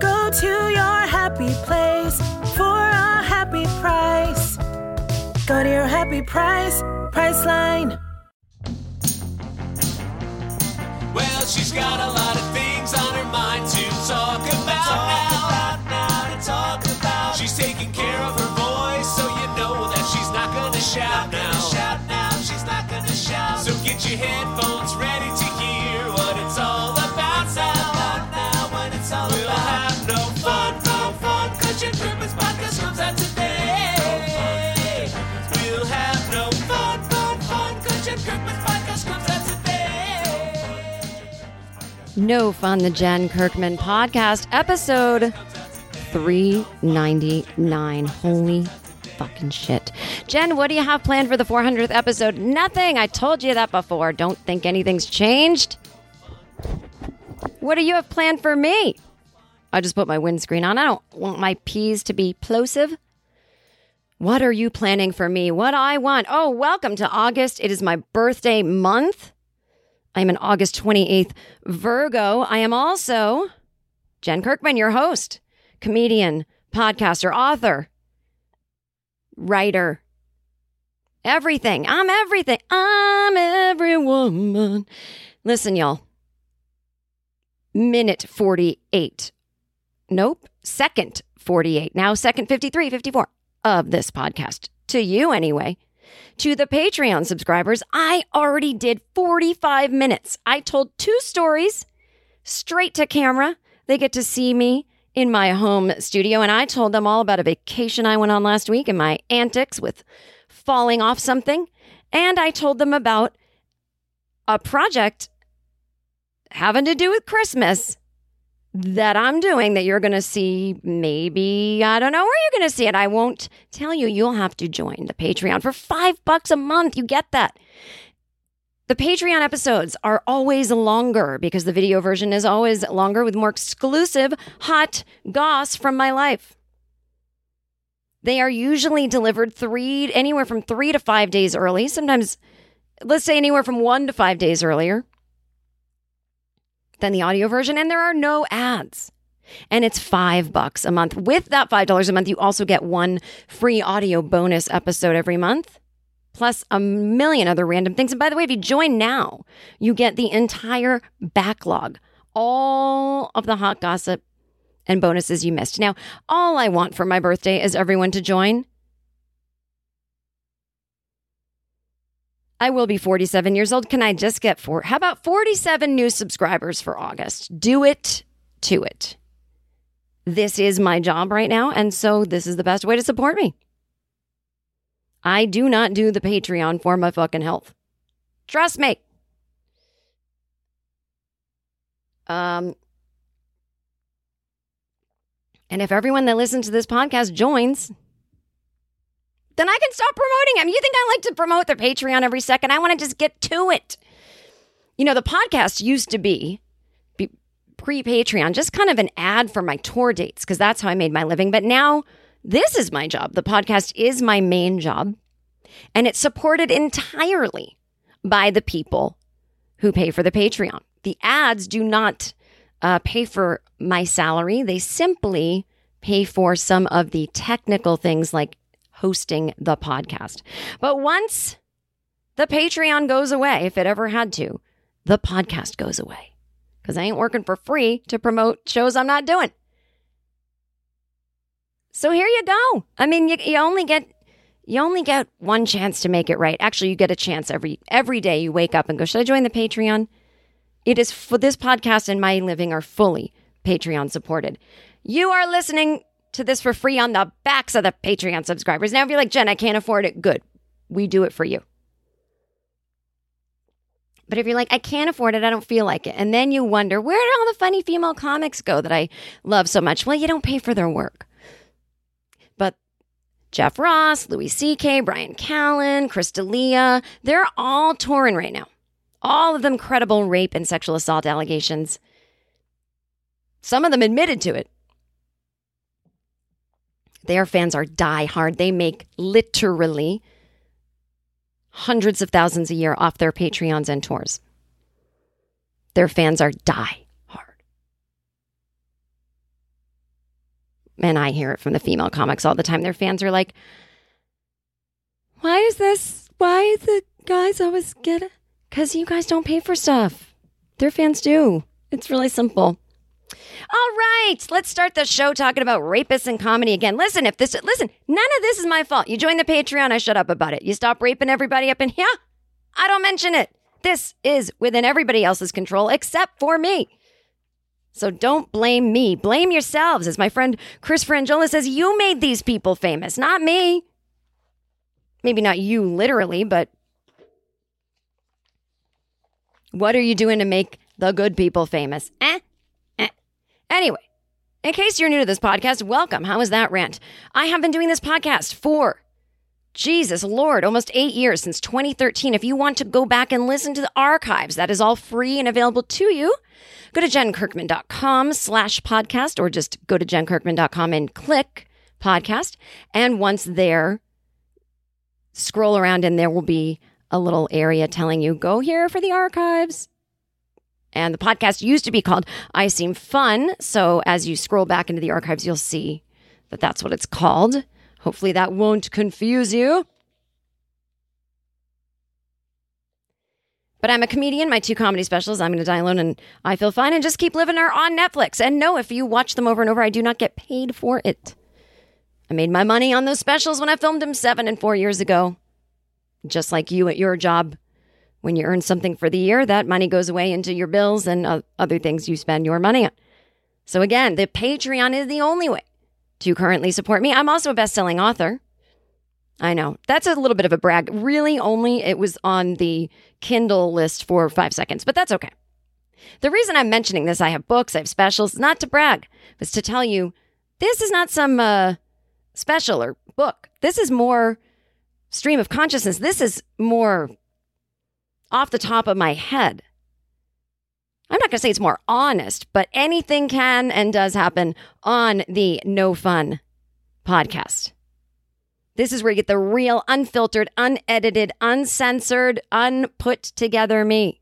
Go to your happy place for a happy price. Go to your happy price, Priceline. Well, she's got a lot of things on her mind to talk about No Fun, the Jen Kirkman podcast, episode 399. Holy fucking shit. Jen, what do you have planned for the 400th episode? Nothing. I told you that before. Don't think anything's changed. What do you have planned for me? I just put my windscreen on. I don't want my peas to be plosive. What are you planning for me? What I want? Oh, welcome to August. It is my birthday month. I am an August 28th Virgo. I am also Jen Kirkman, your host, comedian, podcaster, author, writer, everything. I'm everything. I'm every woman. Listen, y'all. Minute 48. Nope. Second 48. Now, second 53, 54 of this podcast. To you, anyway. To the Patreon subscribers, I already did 45 minutes. I told two stories straight to camera. They get to see me in my home studio, and I told them all about a vacation I went on last week and my antics with falling off something. And I told them about a project having to do with Christmas that I'm doing that you're going to see maybe I don't know where you're going to see it. I won't tell you. You'll have to join the Patreon for 5 bucks a month. You get that. The Patreon episodes are always longer because the video version is always longer with more exclusive hot goss from my life. They are usually delivered 3 anywhere from 3 to 5 days early. Sometimes let's say anywhere from 1 to 5 days earlier than the audio version, and there are no ads. And it's five bucks a month. With that $5 a month, you also get one free audio bonus episode every month, plus a million other random things. And by the way, if you join now, you get the entire backlog, all of the hot gossip and bonuses you missed. Now, all I want for my birthday is everyone to join. I will be 47 years old. Can I just get four? How about 47 new subscribers for August? Do it to it. This is my job right now. And so this is the best way to support me. I do not do the Patreon for my fucking health. Trust me. Um, and if everyone that listens to this podcast joins, then I can stop promoting them. You think I like to promote their Patreon every second? I want to just get to it. You know, the podcast used to be, be pre Patreon, just kind of an ad for my tour dates because that's how I made my living. But now this is my job. The podcast is my main job. And it's supported entirely by the people who pay for the Patreon. The ads do not uh, pay for my salary, they simply pay for some of the technical things like hosting the podcast. But once the Patreon goes away, if it ever had to, the podcast goes away because I ain't working for free to promote shows I'm not doing. So here you go. I mean, you, you only get you only get one chance to make it right. Actually, you get a chance every every day you wake up and go, "Should I join the Patreon?" It is for this podcast and my living are fully Patreon supported. You are listening to this for free on the backs of the Patreon subscribers. Now, if you're like, Jen, I can't afford it, good. We do it for you. But if you're like, I can't afford it, I don't feel like it. And then you wonder, where did all the funny female comics go that I love so much? Well, you don't pay for their work. But Jeff Ross, Louis C.K., Bryan Callen, Chris D'Elia, they're all touring right now. All of them credible rape and sexual assault allegations. Some of them admitted to it. Their fans are die hard. They make literally hundreds of thousands a year off their Patreons and tours. Their fans are die hard. And I hear it from the female comics all the time. Their fans are like, why is this? Why is the guys always get it? Because you guys don't pay for stuff. Their fans do. It's really simple. All right, let's start the show talking about rapists and comedy again. Listen, if this, listen, none of this is my fault. You join the Patreon, I shut up about it. You stop raping everybody up in here, I don't mention it. This is within everybody else's control except for me. So don't blame me. Blame yourselves. As my friend Chris Franjola says, you made these people famous, not me. Maybe not you literally, but what are you doing to make the good people famous? Eh? Anyway, in case you're new to this podcast, welcome. How was that rant? I have been doing this podcast for Jesus Lord, almost eight years since 2013. If you want to go back and listen to the archives, that is all free and available to you. Go to jenkirkman.com slash podcast or just go to jenkirkman.com and click podcast. And once there, scroll around and there will be a little area telling you go here for the archives. And the podcast used to be called I Seem Fun. So as you scroll back into the archives, you'll see that that's what it's called. Hopefully that won't confuse you. But I'm a comedian. My two comedy specials, I'm going to die alone and I feel fine and just keep living are on Netflix. And no, if you watch them over and over, I do not get paid for it. I made my money on those specials when I filmed them seven and four years ago. Just like you at your job when you earn something for the year, that money goes away into your bills and other things you spend your money on. So again, the Patreon is the only way to currently support me. I'm also a best-selling author. I know. That's a little bit of a brag. Really only it was on the Kindle list for 5 seconds, but that's okay. The reason I'm mentioning this, I have books, I have specials, not to brag, but to tell you this is not some uh, special or book. This is more stream of consciousness. This is more off the top of my head. I'm not going to say it's more honest, but anything can and does happen on the No Fun podcast. This is where you get the real, unfiltered, unedited, uncensored, unput together me.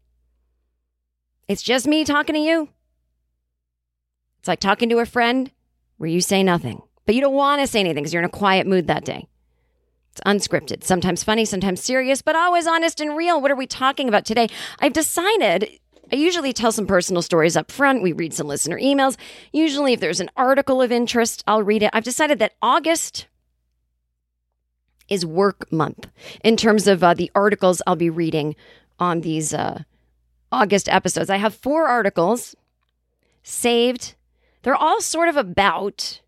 It's just me talking to you. It's like talking to a friend where you say nothing, but you don't want to say anything because you're in a quiet mood that day. It's unscripted, sometimes funny, sometimes serious, but always honest and real. What are we talking about today? I've decided I usually tell some personal stories up front. We read some listener emails. Usually, if there's an article of interest, I'll read it. I've decided that August is work month in terms of uh, the articles I'll be reading on these uh, August episodes. I have four articles saved. They're all sort of about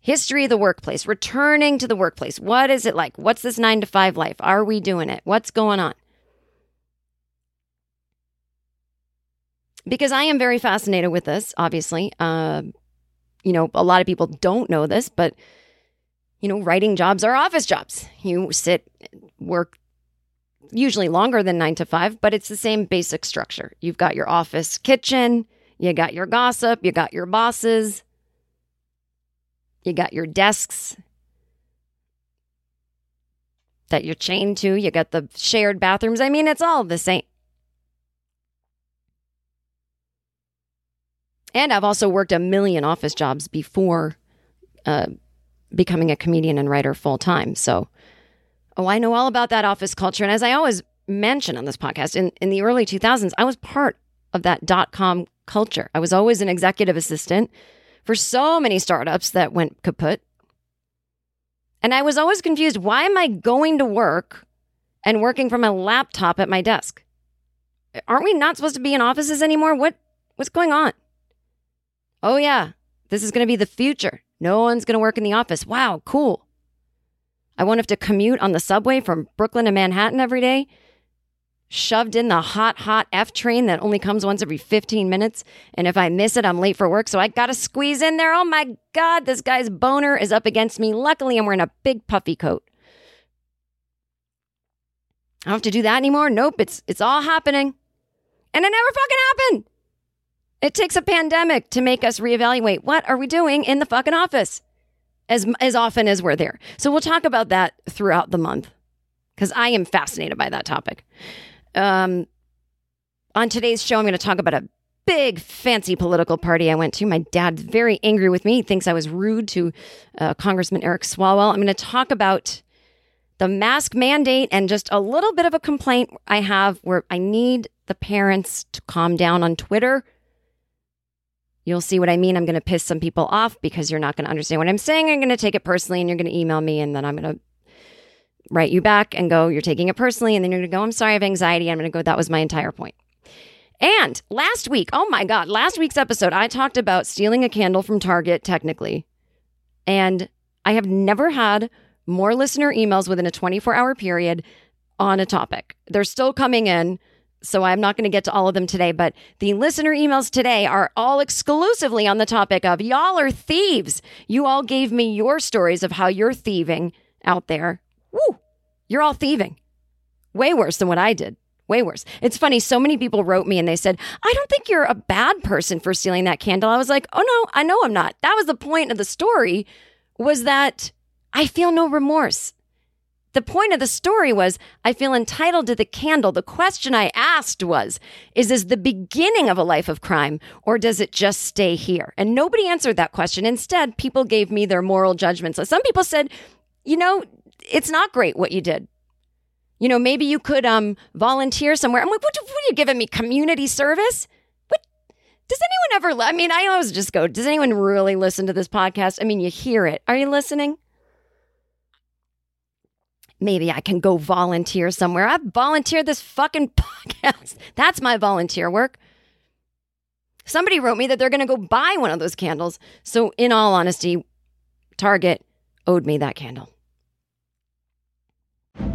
History of the workplace, returning to the workplace. What is it like? What's this nine to five life? Are we doing it? What's going on? Because I am very fascinated with this, obviously. Uh, you know, a lot of people don't know this, but, you know, writing jobs are office jobs. You sit, work usually longer than nine to five, but it's the same basic structure. You've got your office kitchen, you got your gossip, you got your bosses, you got your desks. that you're chained to. You got the shared bathrooms. I mean, it's all the same. And I've also worked a million office jobs before uh, becoming a comedian and writer full time. So, oh, I know all about that office culture. And as I always mention on this podcast, in, in the early 2000s, I was part of that dot com culture. I was always an executive assistant for so many startups that went kaput. And I was always confused why am I going to work and working from a laptop at my desk? Aren't we not supposed to be in offices anymore? What what's going on? Oh yeah, this is going to be the future. No one's going to work in the office. Wow, cool. I won't have to commute on the subway from Brooklyn to Manhattan every day shoved in the hot, hot F train that only comes once every 15 minutes. And if I miss it, I'm late for work. So I got to squeeze in there. Oh my God, this guy's boner is up against me. Luckily, I'm wearing a big puffy coat. I don't have to do that anymore. Nope, it's it's all happening. And it never fucking happened. It takes a pandemic to make us reevaluate what are we doing in the fucking office as as often as we're there. So we'll talk about that throughout the month cuz I am fascinated by that topic. Um, on today's show, I'm going to talk about a big fancy political party I went to. My dad's very angry with me. He thinks I was rude to uh, Congressman Eric Swalwell. I'm going to talk about the mask mandate and just a little bit of a complaint I have where I need the parents to calm down on Twitter. You'll see what I mean. I'm going to piss some people off because you're not going to understand what I'm saying. I'm going to take it personally and you're going to email me and then I'm going to write you back and go, you're taking it personally. And then you're going to go, I'm sorry, I have anxiety. I'm going to go, that was my entire point. And last week, oh my God, last week's episode, I talked about stealing a candle from Target, technically. And I have never had more listener emails within a 24 hour period on a topic. They're still coming in. So I'm not going to get to all of them today, but the listener emails today are all exclusively on the topic of y'all are thieves. You all gave me your stories of how you're thieving out there Woo, you're all thieving. Way worse than what I did. Way worse. It's funny. So many people wrote me and they said, I don't think you're a bad person for stealing that candle. I was like, oh no, I know I'm not. That was the point of the story was that I feel no remorse. The point of the story was I feel entitled to the candle. The question I asked was, is this the beginning of a life of crime or does it just stay here? And nobody answered that question. Instead, people gave me their moral judgments. So some people said, you know, it's not great what you did. You know, maybe you could um volunteer somewhere. I'm like, what, what are you giving me? Community service? What does anyone ever? I mean, I always just go. Does anyone really listen to this podcast? I mean, you hear it. Are you listening? Maybe I can go volunteer somewhere. I've volunteered this fucking podcast. That's my volunteer work. Somebody wrote me that they're going to go buy one of those candles. So, in all honesty, Target owed me that candle.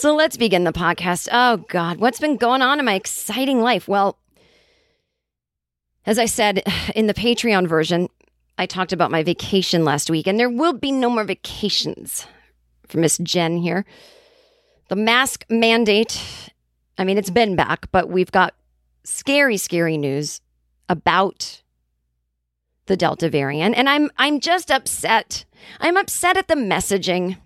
So let's begin the podcast. Oh, God, what's been going on in my exciting life? Well, as I said in the Patreon version, I talked about my vacation last week, and there will be no more vacations for Miss Jen here. The mask mandate, I mean, it's been back, but we've got scary, scary news about the Delta variant. And I'm I'm just upset. I'm upset at the messaging.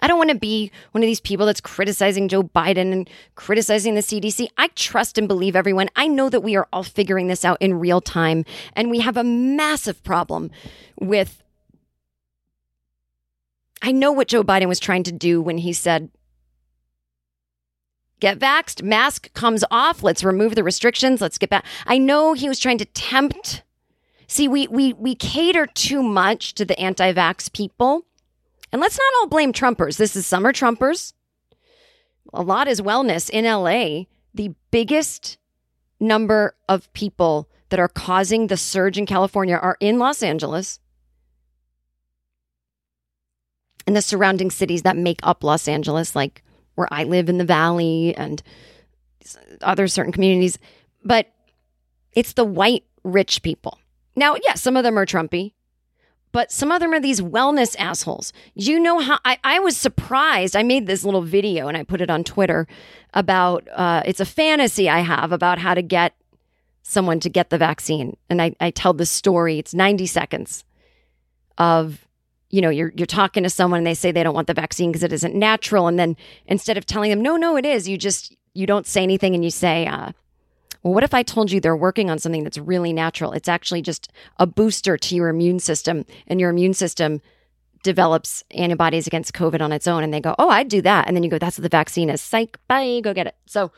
I don't want to be one of these people that's criticizing Joe Biden and criticizing the CDC. I trust and believe everyone. I know that we are all figuring this out in real time. And we have a massive problem with. I know what Joe Biden was trying to do when he said, get vaxxed, mask comes off, let's remove the restrictions, let's get back. I know he was trying to tempt. See, we we we cater too much to the anti-vax people and let's not all blame Trumpers. This is summer Trumpers. A lot is wellness in LA. The biggest number of people that are causing the surge in California are in Los Angeles. and the surrounding cities that make up Los Angeles, like where I live in the valley and other certain communities. But it's the white rich people. Now, yes, yeah, some of them are Trumpy, but some of them are these wellness assholes. You know how I, I was surprised. I made this little video and I put it on Twitter about uh, it's a fantasy I have about how to get someone to get the vaccine. And I, I tell the story. It's 90 seconds of you know you're you're talking to someone and they say they don't want the vaccine because it isn't natural and then instead of telling them no no it is you just you don't say anything and you say uh, well what if i told you they're working on something that's really natural it's actually just a booster to your immune system and your immune system develops antibodies against covid on its own and they go oh i'd do that and then you go that's what the vaccine is psych bye go get it so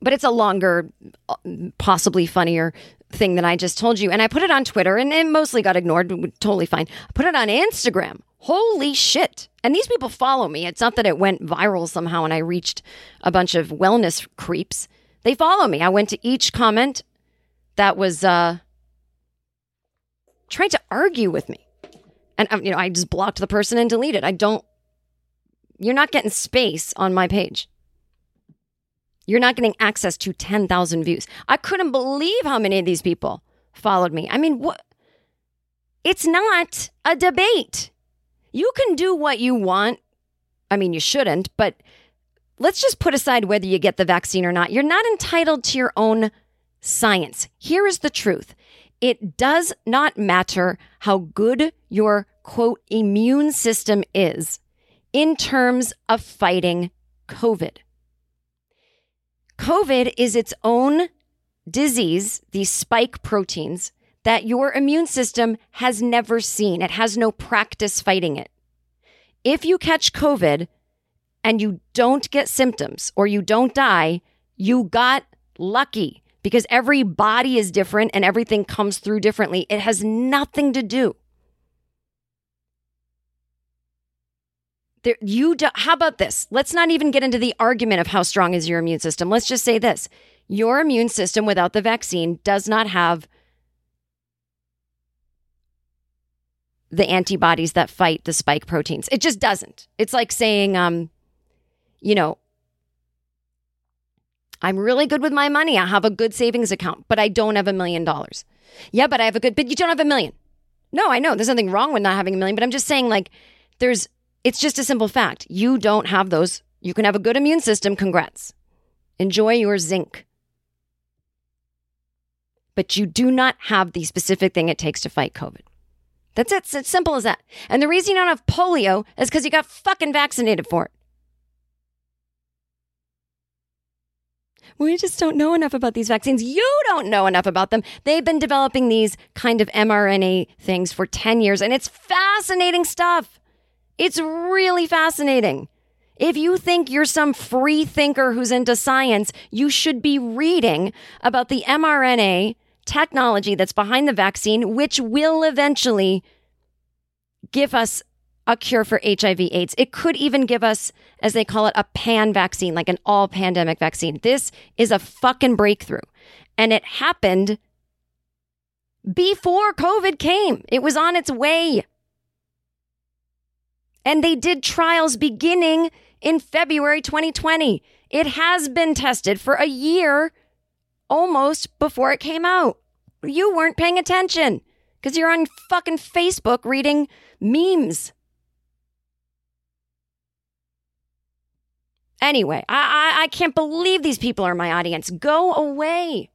but it's a longer uh, possibly funnier thing that I just told you. And I put it on Twitter and it mostly got ignored. Totally fine. I put it on Instagram. Holy shit. And these people follow me. It's not that it went viral somehow and I reached a bunch of wellness creeps. They follow me. I went to each comment that was uh, trying to argue with me. And, um, you know, I just blocked the person and deleted. I don't, you're not getting space on my page. You're not getting access to 10,000 views. I couldn't believe how many of these people followed me. I mean, what? It's not a debate. You can do what you want. I mean, you shouldn't, but let's just put aside whether you get the vaccine or not. You're not entitled to your own science. Here is the truth it does not matter how good your quote immune system is in terms of fighting COVID. COVID is its own disease, these spike proteins that your immune system has never seen. It has no practice fighting it. If you catch COVID and you don't get symptoms or you don't die, you got lucky because every body is different and everything comes through differently. It has nothing to do There, you do, how about this? Let's not even get into the argument of how strong is your immune system. Let's just say this. Your immune system without the vaccine does not have the antibodies that fight the spike proteins. It just doesn't. It's like saying um you know, I'm really good with my money. I have a good savings account, but I don't have a million dollars. Yeah, but I have a good, but you don't have a million. No, I know there's nothing wrong with not having a million, but I'm just saying, like, there's it's just a simple fact. You don't have those. You can have a good immune system. Congrats. Enjoy your zinc. But you do not have the specific thing it takes to fight COVID. That's it. It's as simple as that. And the reason you don't have polio is because you got fucking vaccinated for it. We just don't know enough about these vaccines. You don't know enough about them. They've been developing these kind of mRNA things for 10 years, and it's fascinating stuff. It's really fascinating. If you think you're some free thinker who's into science, you should be reading about the mRNA technology that's behind the vaccine, which will eventually give us a cure for HIV AIDS. It could even give us, as they call it, a pan vaccine, like an all pandemic vaccine. This is a fucking breakthrough. And it happened before COVID came, it was on its way. And they did trials beginning in February 2020. It has been tested for a year almost before it came out. You weren't paying attention because you're on fucking Facebook reading memes. Anyway, I, I, I can't believe these people are my audience. Go away.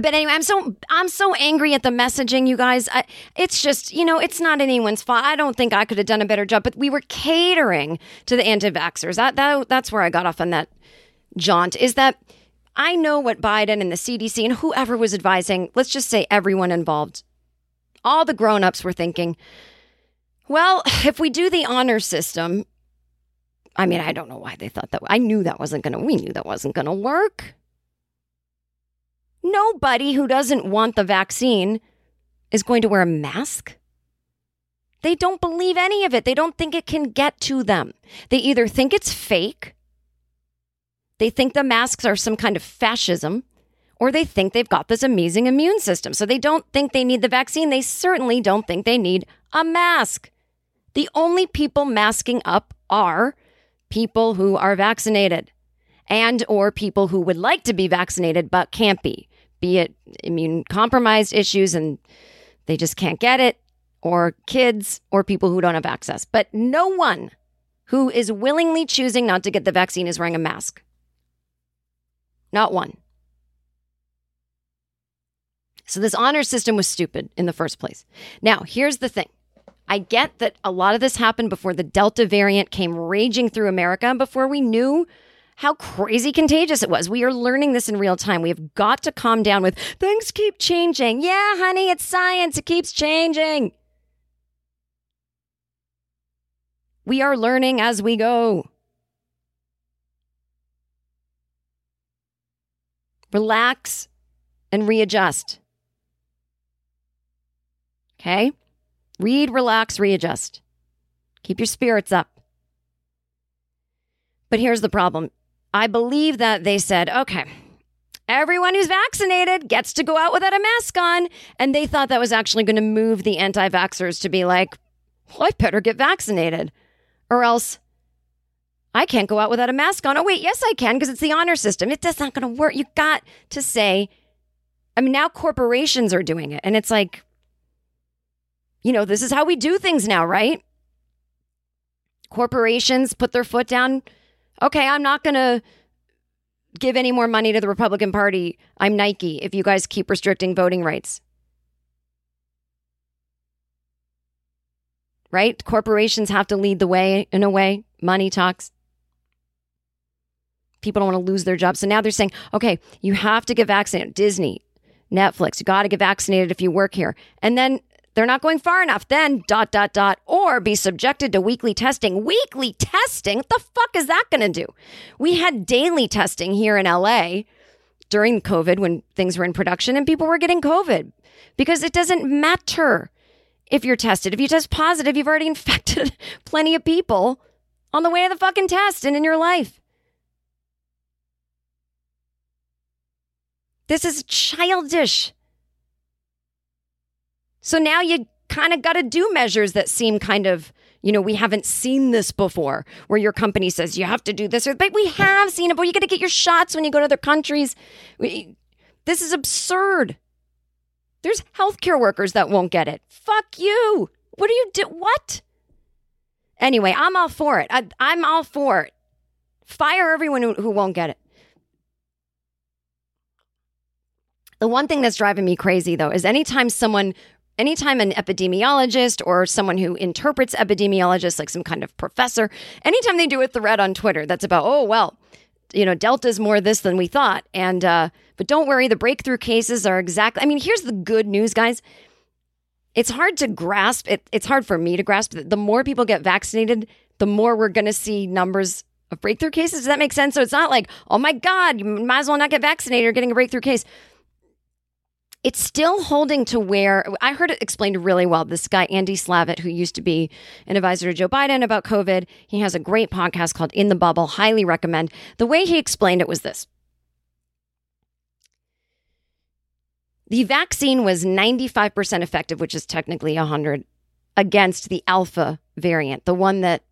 But anyway, I'm so I'm so angry at the messaging, you guys. I, it's just you know, it's not anyone's fault. I don't think I could have done a better job, but we were catering to the anti-vaxxers. That that that's where I got off on that jaunt. Is that I know what Biden and the CDC and whoever was advising. Let's just say everyone involved, all the grown-ups were thinking, well, if we do the honor system, I mean, I don't know why they thought that. I knew that wasn't gonna. We knew that wasn't gonna work. Nobody who doesn't want the vaccine is going to wear a mask. They don't believe any of it. They don't think it can get to them. They either think it's fake, they think the masks are some kind of fascism, or they think they've got this amazing immune system. So they don't think they need the vaccine. They certainly don't think they need a mask. The only people masking up are people who are vaccinated and or people who would like to be vaccinated but can't be, be it immune compromised issues and they just can't get it or kids or people who don't have access. But no one who is willingly choosing not to get the vaccine is wearing a mask. Not one. So this honor system was stupid in the first place. Now, here's the thing. I get that a lot of this happened before the Delta variant came raging through America before we knew how crazy contagious it was. We are learning this in real time. We have got to calm down with things keep changing. Yeah, honey, it's science. It keeps changing. We are learning as we go. Relax and readjust. Okay? Read, relax, readjust. Keep your spirits up. But here's the problem I believe that they said, okay, everyone who's vaccinated gets to go out without a mask on. And they thought that was actually going to move the anti vaxxers to be like, well, I better get vaccinated. Or else I can't go out without a mask on. Oh, wait, yes, I can because it's the honor system. It, that's not going to work. You got to say, I mean, now corporations are doing it. And it's like, you know, this is how we do things now, right? Corporations put their foot down. Okay, I'm not going to give any more money to the Republican Party. I'm Nike if you guys keep restricting voting rights. Right? Corporations have to lead the way in a way. Money talks. People don't want to lose their jobs. So now they're saying, okay, you have to get vaccinated. Disney, Netflix, you got to get vaccinated if you work here. And then they're not going far enough. Then dot dot dot or be subjected to weekly testing. Weekly testing? What the fuck is that going to do? We had daily testing here in LA during COVID when things were in production and people were getting COVID because it doesn't matter if you're tested. If you test positive, you've already infected plenty of people on the way to the fucking test and in your life. This is childish. So now you kind of got to do measures that seem kind of, you know, we haven't seen this before, where your company says you have to do this, but we have seen it. But you got to get your shots when you go to other countries. We, this is absurd. There's healthcare workers that won't get it. Fuck you. What do you do? What? Anyway, I'm all for it. I, am all for it. Fire everyone who, who won't get it. The one thing that's driving me crazy, though, is anytime someone anytime an epidemiologist or someone who interprets epidemiologists, like some kind of professor, anytime they do a thread on Twitter that's about, oh, well, you know, Delta's more this than we thought. And, uh, but don't worry, the breakthrough cases are exactly, I mean, here's the good news, guys. It's hard to grasp. It, it's hard for me to grasp that the more people get vaccinated, the more we're going to see numbers of breakthrough cases. Does that make sense? So it's not like, oh my God, you might as well not get vaccinated or getting a breakthrough case it's still holding to where I heard it explained really well. This guy, Andy Slavitt, who used to be an advisor to Joe Biden about COVID, he has a great podcast called In the Bubble. Highly recommend. The way he explained it was this the vaccine was 95% effective, which is technically 100 against the alpha variant, the one that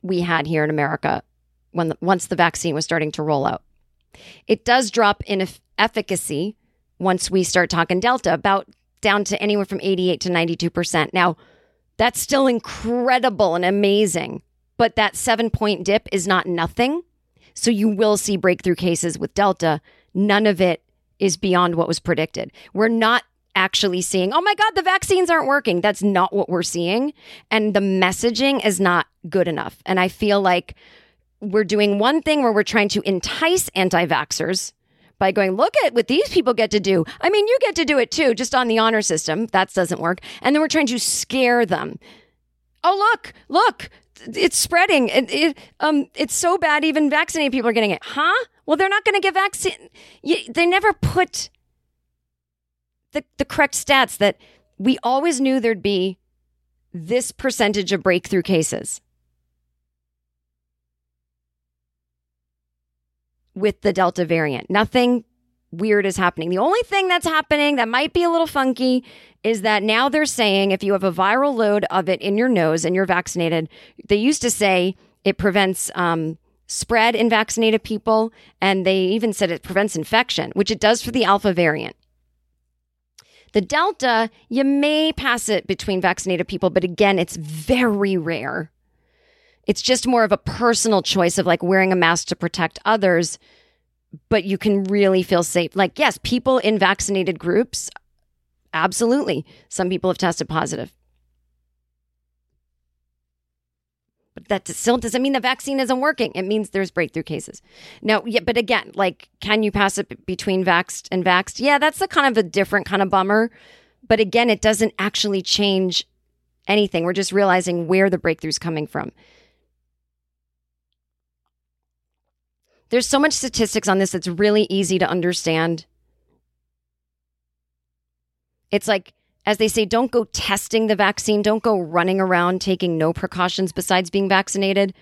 we had here in America when the, once the vaccine was starting to roll out. It does drop in efficacy once we start talking Delta, about down to anywhere from 88 to 92%. Now, that's still incredible and amazing, but that seven point dip is not nothing. So you will see breakthrough cases with Delta. None of it is beyond what was predicted. We're not actually seeing, oh my God, the vaccines aren't working. That's not what we're seeing. And the messaging is not good enough. And I feel like we're doing one thing where we're trying to entice anti vaxxers by going, look at what these people get to do. I mean, you get to do it too, just on the honor system. That doesn't work. And then we're trying to scare them. Oh, look, look, it's spreading. It, it, um, it's so bad, even vaccinated people are getting it. Huh? Well, they're not going to get vaccine. They never put the, the correct stats that we always knew there'd be this percentage of breakthrough cases. With the Delta variant. Nothing weird is happening. The only thing that's happening that might be a little funky is that now they're saying if you have a viral load of it in your nose and you're vaccinated, they used to say it prevents um, spread in vaccinated people, and they even said it prevents infection, which it does for the alpha variant. The Delta, you may pass it between vaccinated people, but again, it's very rare. It's just more of a personal choice of like wearing a mask to protect others, but you can really feel safe. Like, yes, people in vaccinated groups, absolutely. Some people have tested positive. But that still doesn't mean the vaccine isn't working. It means there's breakthrough cases. No, yeah, but again, like, can you pass it between vaxxed and vaxxed? Yeah, that's a kind of a different kind of bummer. But again, it doesn't actually change anything. We're just realizing where the breakthrough's coming from. There's so much statistics on this that's really easy to understand. It's like as they say, don't go testing the vaccine, don't go running around taking no precautions besides being vaccinated.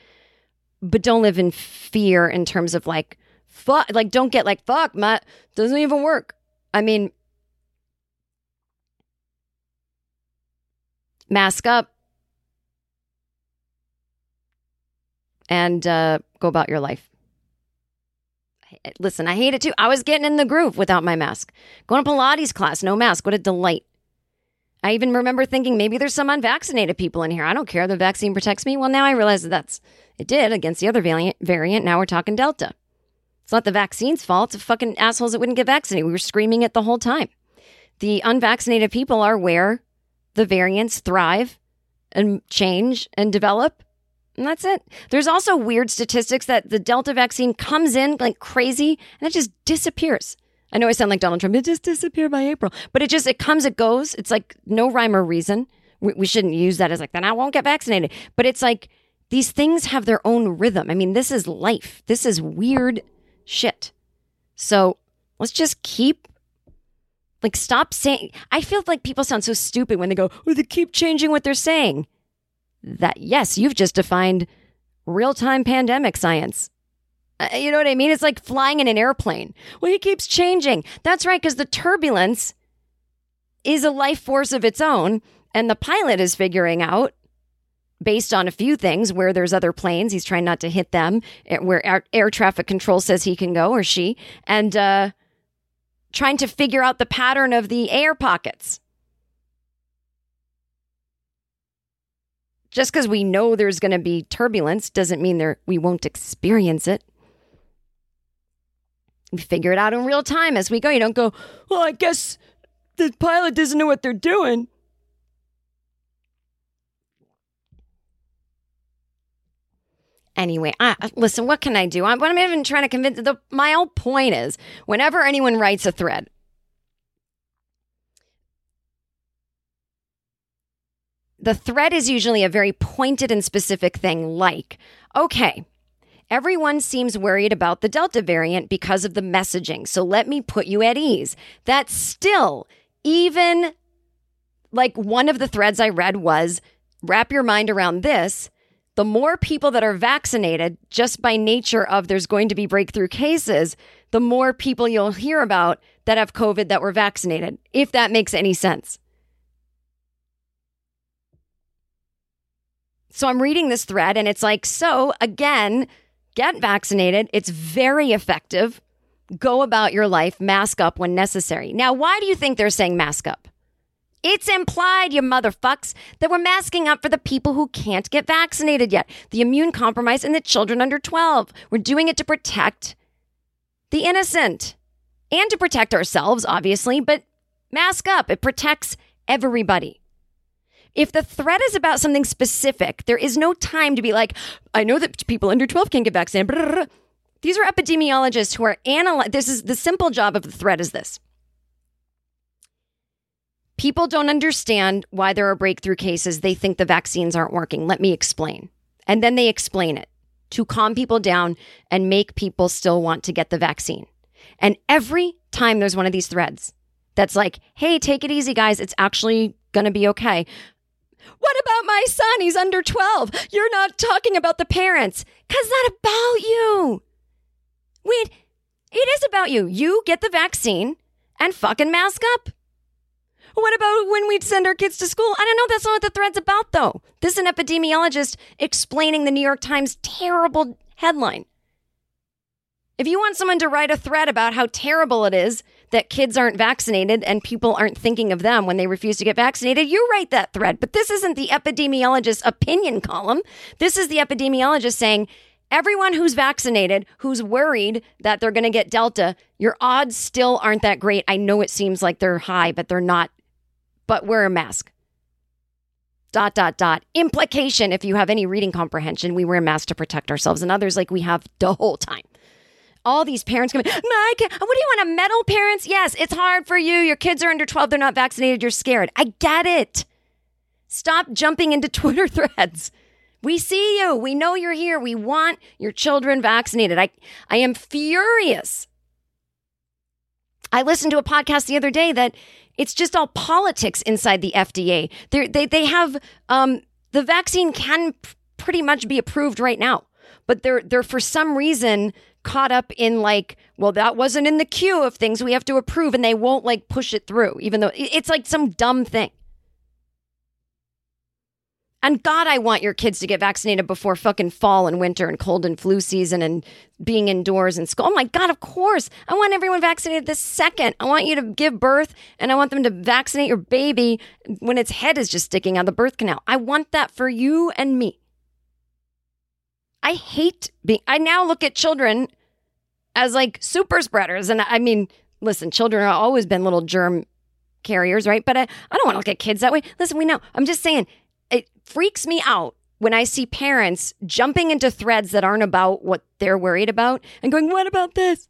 But don't live in fear in terms of like, fuck, like, don't get like, fuck, Matt, doesn't even work. I mean, mask up and uh, go about your life. Listen, I hate it too. I was getting in the groove without my mask. Going to Pilates class, no mask. What a delight. I even remember thinking maybe there's some unvaccinated people in here. I don't care. The vaccine protects me. Well, now I realize that that's it did against the other variant. Now we're talking Delta. It's not the vaccine's fault. It's fucking assholes that wouldn't get vaccinated. We were screaming it the whole time. The unvaccinated people are where the variants thrive and change and develop. And that's it. There's also weird statistics that the Delta vaccine comes in like crazy and it just disappears. I know I sound like Donald Trump. It just disappeared by April, but it just it comes, it goes. It's like no rhyme or reason. We, we shouldn't use that as like then I won't get vaccinated. But it's like these things have their own rhythm. I mean, this is life. This is weird shit. So let's just keep like stop saying. I feel like people sound so stupid when they go, "Oh, they keep changing what they're saying." That yes, you've just defined real time pandemic science. Uh, you know what I mean? It's like flying in an airplane. Well, he keeps changing. That's right, because the turbulence is a life force of its own, and the pilot is figuring out based on a few things where there's other planes he's trying not to hit them eh, where air, air traffic control says he can go or she and uh, trying to figure out the pattern of the air pockets just because we know there's going to be turbulence doesn't mean there we won't experience it we figure it out in real time as we go. You don't go, well, I guess the pilot doesn't know what they're doing. Anyway, I, listen, what can I do? I'm, I'm even trying to convince. The, my whole point is whenever anyone writes a thread, the thread is usually a very pointed and specific thing like, okay, Everyone seems worried about the Delta variant because of the messaging. So let me put you at ease. That's still, even like one of the threads I read was wrap your mind around this. The more people that are vaccinated, just by nature of there's going to be breakthrough cases, the more people you'll hear about that have COVID that were vaccinated, if that makes any sense. So I'm reading this thread and it's like, so again, Get vaccinated. It's very effective. Go about your life, mask up when necessary. Now, why do you think they're saying mask up? It's implied, you motherfucks, that we're masking up for the people who can't get vaccinated yet, the immune compromised, and the children under 12. We're doing it to protect the innocent and to protect ourselves, obviously, but mask up. It protects everybody. If the threat is about something specific, there is no time to be like, I know that people under 12 can get vaccinated. These are epidemiologists who are analyzing. This is the simple job of the threat is this. People don't understand why there are breakthrough cases. They think the vaccines aren't working. Let me explain. And then they explain it to calm people down and make people still want to get the vaccine. And every time there's one of these threads that's like, hey, take it easy, guys. It's actually going to be okay. What about my son? He's under 12. You're not talking about the parents. Because not about you. Wait, It is about you. You get the vaccine and fucking mask up. What about when we send our kids to school? I don't know. That's not what the thread's about, though. This is an epidemiologist explaining the New York Times terrible headline. If you want someone to write a thread about how terrible it is that kids aren't vaccinated and people aren't thinking of them when they refuse to get vaccinated, you write that thread. But this isn't the epidemiologist opinion column. This is the epidemiologist saying, everyone who's vaccinated, who's worried that they're going to get Delta, your odds still aren't that great. I know it seems like they're high, but they're not. But wear a mask. Dot, dot, dot. Implication if you have any reading comprehension, we wear a mask to protect ourselves and others like we have the whole time all these parents coming, Mike, what do you want to meddle parents? Yes, it's hard for you. Your kids are under 12, they're not vaccinated, you're scared. I get it. Stop jumping into Twitter threads. We see you. We know you're here. We want your children vaccinated. I, I am furious. I listened to a podcast the other day that it's just all politics inside the FDA. They're, they they have um, the vaccine can pretty much be approved right now, but they're they're for some reason caught up in like, well, that wasn't in the queue of things we have to approve, and they won't like push it through, even though it's like some dumb thing. And God, I want your kids to get vaccinated before fucking fall and winter and cold and flu season and being indoors and school. Oh my God, of course. I want everyone vaccinated this second. I want you to give birth and I want them to vaccinate your baby when its head is just sticking out the birth canal. I want that for you and me. I hate being, I now look at children as like super spreaders. And I mean, listen, children have always been little germ carriers, right? But I, I don't want to look at kids that way. Listen, we know. I'm just saying, it freaks me out when I see parents jumping into threads that aren't about what they're worried about and going, what about this?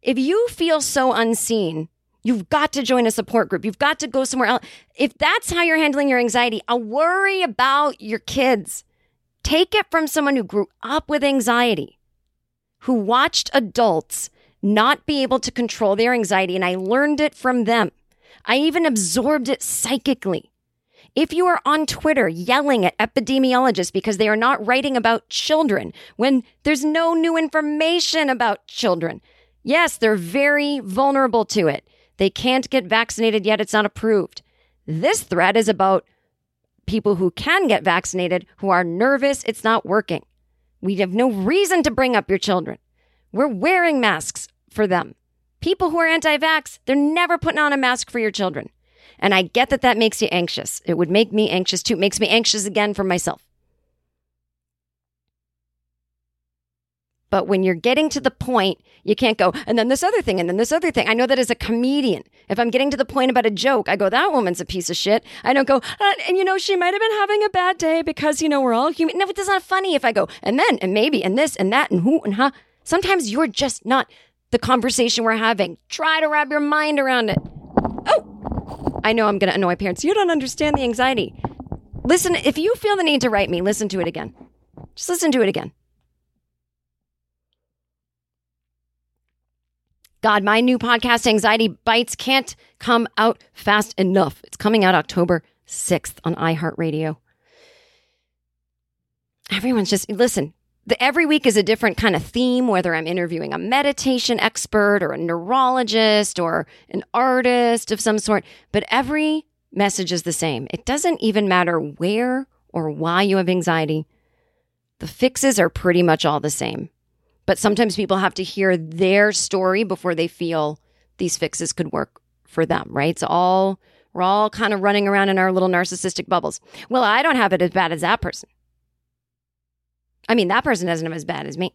If you feel so unseen, you've got to join a support group. You've got to go somewhere else. If that's how you're handling your anxiety, I'll worry about your kids. Take it from someone who grew up with anxiety, who watched adults not be able to control their anxiety, and I learned it from them. I even absorbed it psychically. If you are on Twitter yelling at epidemiologists because they are not writing about children when there's no new information about children, yes, they're very vulnerable to it. They can't get vaccinated yet, it's not approved. This thread is about people who can get vaccinated who are nervous it's not working. We have no reason to bring up your children. We're wearing masks for them. People who are anti vax, they're never putting on a mask for your children. And I get that that makes you anxious. It would make me anxious too. It makes me anxious again for myself. But when you're getting to the point, you can't go, and then this other thing, and then this other thing. I know that as a comedian, if I'm getting to the point about a joke, I go, that woman's a piece of shit. I don't go, uh, and you know, she might have been having a bad day because, you know, we're all human. No, it's not funny if I go, and then, and maybe, and this, and that, and who, and huh. Sometimes you're just not the conversation we're having. Try to wrap your mind around it. Oh, I know I'm going to annoy parents. You don't understand the anxiety. Listen, if you feel the need to write me, listen to it again. Just listen to it again. God, my new podcast, Anxiety Bites, can't come out fast enough. It's coming out October 6th on iHeartRadio. Everyone's just, listen, the, every week is a different kind of theme, whether I'm interviewing a meditation expert or a neurologist or an artist of some sort, but every message is the same. It doesn't even matter where or why you have anxiety. The fixes are pretty much all the same. But sometimes people have to hear their story before they feel these fixes could work for them, right? It's all, we're all kind of running around in our little narcissistic bubbles. Well, I don't have it as bad as that person. I mean, that person doesn't have as bad as me.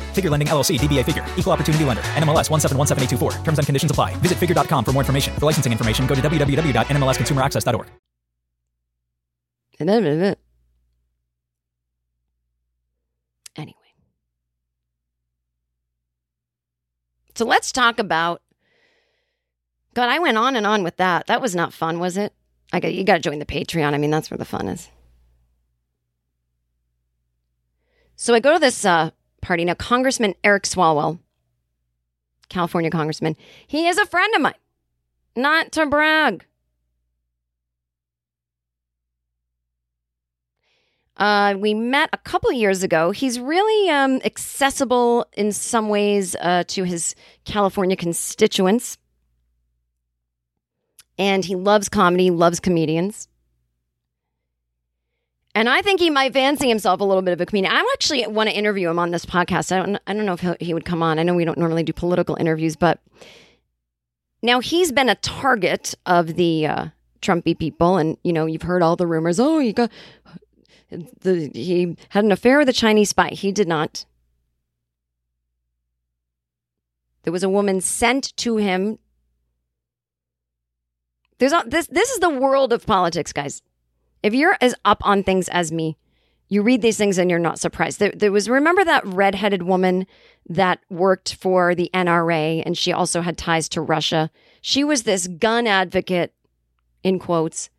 Figure Lending LLC, DBA Figure, Equal Opportunity Lender, NMLS 1717824. Terms and conditions apply. Visit figure.com for more information. For licensing information, go to www.nmlsconsumeraccess.org. Anyway. So let's talk about. God, I went on and on with that. That was not fun, was it? I got you got to join the Patreon. I mean, that's where the fun is. So I go to this uh, party now. Congressman Eric Swalwell, California congressman, he is a friend of mine. Not to brag. Uh, we met a couple years ago. He's really um, accessible in some ways uh, to his California constituents. And he loves comedy, loves comedians. And I think he might fancy himself a little bit of a comedian. I actually want to interview him on this podcast. I don't, I don't know if he would come on. I know we don't normally do political interviews, but now he's been a target of the uh, Trumpy people. And, you know, you've heard all the rumors. Oh, you got the, he had an affair with a Chinese spy. He did not. There was a woman sent to him. There's a, this. This is the world of politics, guys. If you're as up on things as me, you read these things and you're not surprised. There, there was remember that redheaded woman that worked for the NRA and she also had ties to Russia. She was this gun advocate, in quotes,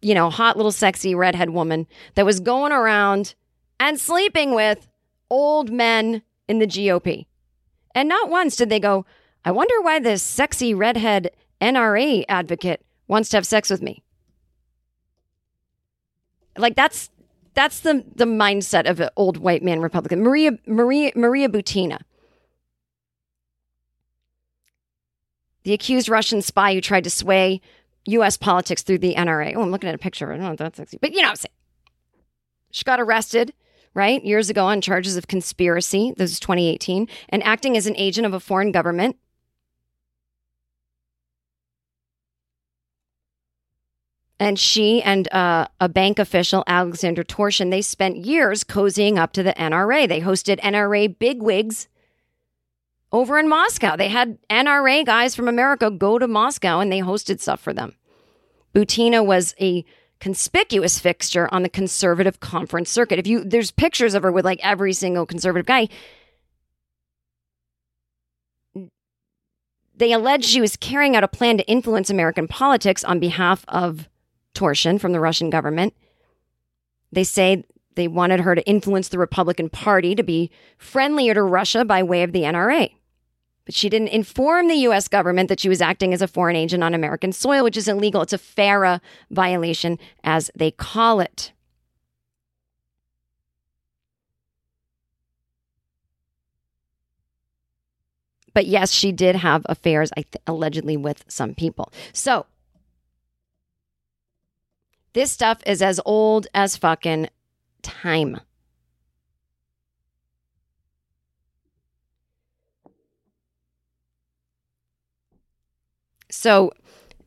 you know, hot little sexy redhead woman that was going around and sleeping with old men in the GOP. And not once did they go, I wonder why this sexy redhead NRA advocate wants to have sex with me. Like that's that's the the mindset of an old white man Republican. Maria Maria Maria Butina. The accused Russian spy who tried to sway U.S. politics through the NRA. Oh, I'm looking at a picture. I don't know oh, if that's sexy, but you know what I'm saying. She got arrested, right, years ago on charges of conspiracy. This is 2018, and acting as an agent of a foreign government. And she and uh, a bank official, Alexander Torshin, they spent years cozying up to the NRA. They hosted NRA bigwigs over in Moscow. They had NRA guys from America go to Moscow and they hosted stuff for them. Butina was a conspicuous fixture on the conservative conference circuit. If you there's pictures of her with like every single conservative guy. They allege she was carrying out a plan to influence American politics on behalf of Torshin from the Russian government. They say they wanted her to influence the Republican Party to be friendlier to Russia by way of the NRA. But she didn't inform the US government that she was acting as a foreign agent on American soil, which is illegal. It's a FARA violation, as they call it. But yes, she did have affairs, allegedly, with some people. So this stuff is as old as fucking time. So,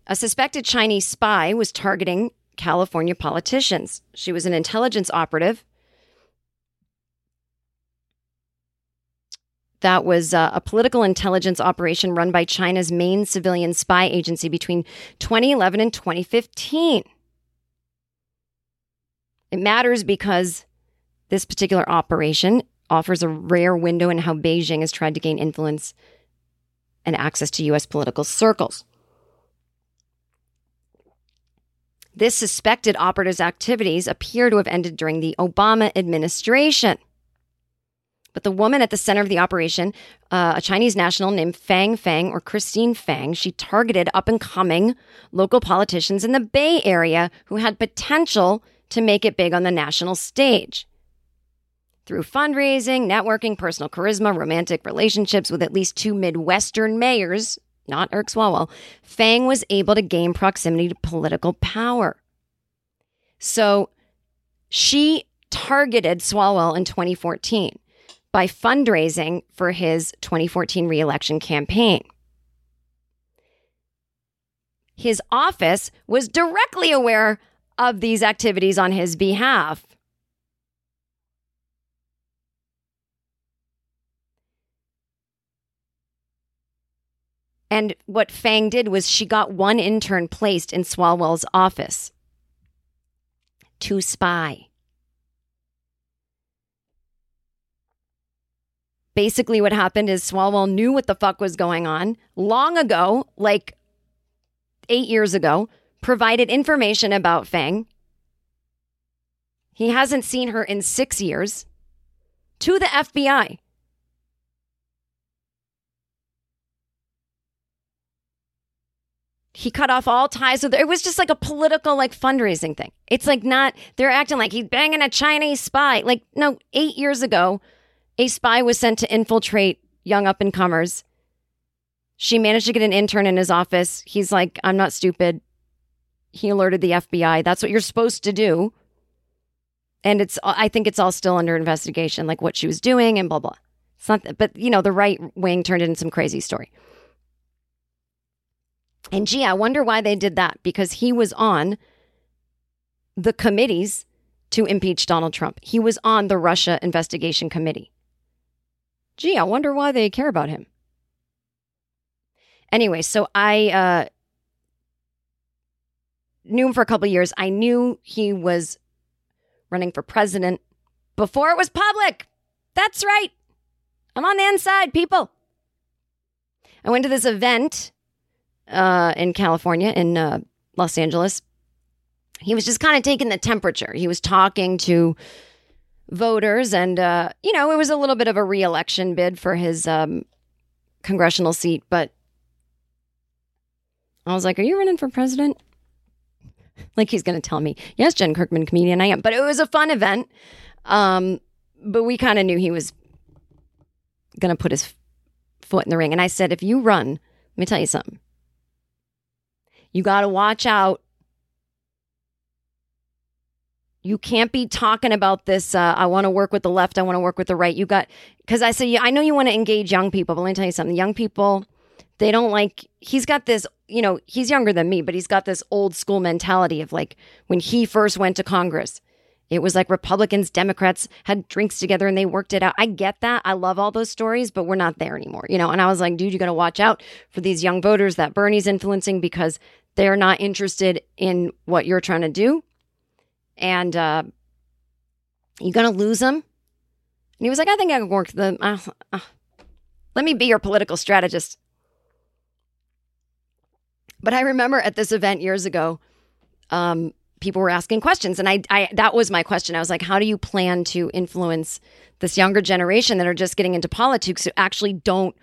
a suspected Chinese spy was targeting California politicians. She was an intelligence operative. That was uh, a political intelligence operation run by China's main civilian spy agency between 2011 and 2015. It matters because this particular operation offers a rare window in how Beijing has tried to gain influence and access to U.S. political circles. This suspected operative's activities appear to have ended during the Obama administration. But the woman at the center of the operation, uh, a Chinese national named Fang Fang or Christine Fang, she targeted up and coming local politicians in the Bay Area who had potential to make it big on the national stage. Through fundraising, networking, personal charisma, romantic relationships with at least two Midwestern mayors, not Eric Swalwell, Fang was able to gain proximity to political power. So she targeted Swalwell in 2014 by fundraising for his 2014 reelection campaign. His office was directly aware of these activities on his behalf. And what Fang did was she got one intern placed in Swalwell's office to spy. Basically, what happened is Swalwell knew what the fuck was going on long ago, like eight years ago, provided information about Fang. He hasn't seen her in six years to the FBI. He cut off all ties with her. It was just like a political, like fundraising thing. It's like not, they're acting like he's banging a Chinese spy. Like, no, eight years ago, a spy was sent to infiltrate young up and comers. She managed to get an intern in his office. He's like, I'm not stupid. He alerted the FBI. That's what you're supposed to do. And it's, I think it's all still under investigation, like what she was doing and blah, blah. It's not, but you know, the right wing turned it into some crazy story. And gee, I wonder why they did that because he was on the committees to impeach Donald Trump. He was on the Russia investigation committee. Gee, I wonder why they care about him. Anyway, so I uh, knew him for a couple years. I knew he was running for president before it was public. That's right. I'm on the inside, people. I went to this event uh, in California, in uh, Los Angeles. He was just kind of taking the temperature. He was talking to voters, and uh, you know, it was a little bit of a reelection bid for his um, congressional seat. But I was like, "Are you running for president?" Like he's going to tell me, "Yes, Jen Kirkman, comedian, I am." But it was a fun event. Um, but we kind of knew he was going to put his foot in the ring. And I said, "If you run, let me tell you something." You got to watch out. You can't be talking about this. Uh, I want to work with the left. I want to work with the right. You got, because I said, yeah, I know you want to engage young people, but let me tell you something. Young people, they don't like, he's got this, you know, he's younger than me, but he's got this old school mentality of like when he first went to Congress, it was like Republicans, Democrats had drinks together and they worked it out. I get that. I love all those stories, but we're not there anymore, you know? And I was like, dude, you got to watch out for these young voters that Bernie's influencing because they're not interested in what you're trying to do. And uh, you're to lose them. And he was like, I think I can work the. Uh, uh, let me be your political strategist. But I remember at this event years ago, um, people were asking questions, and I, I that was my question. I was like, how do you plan to influence this younger generation that are just getting into politics who actually don't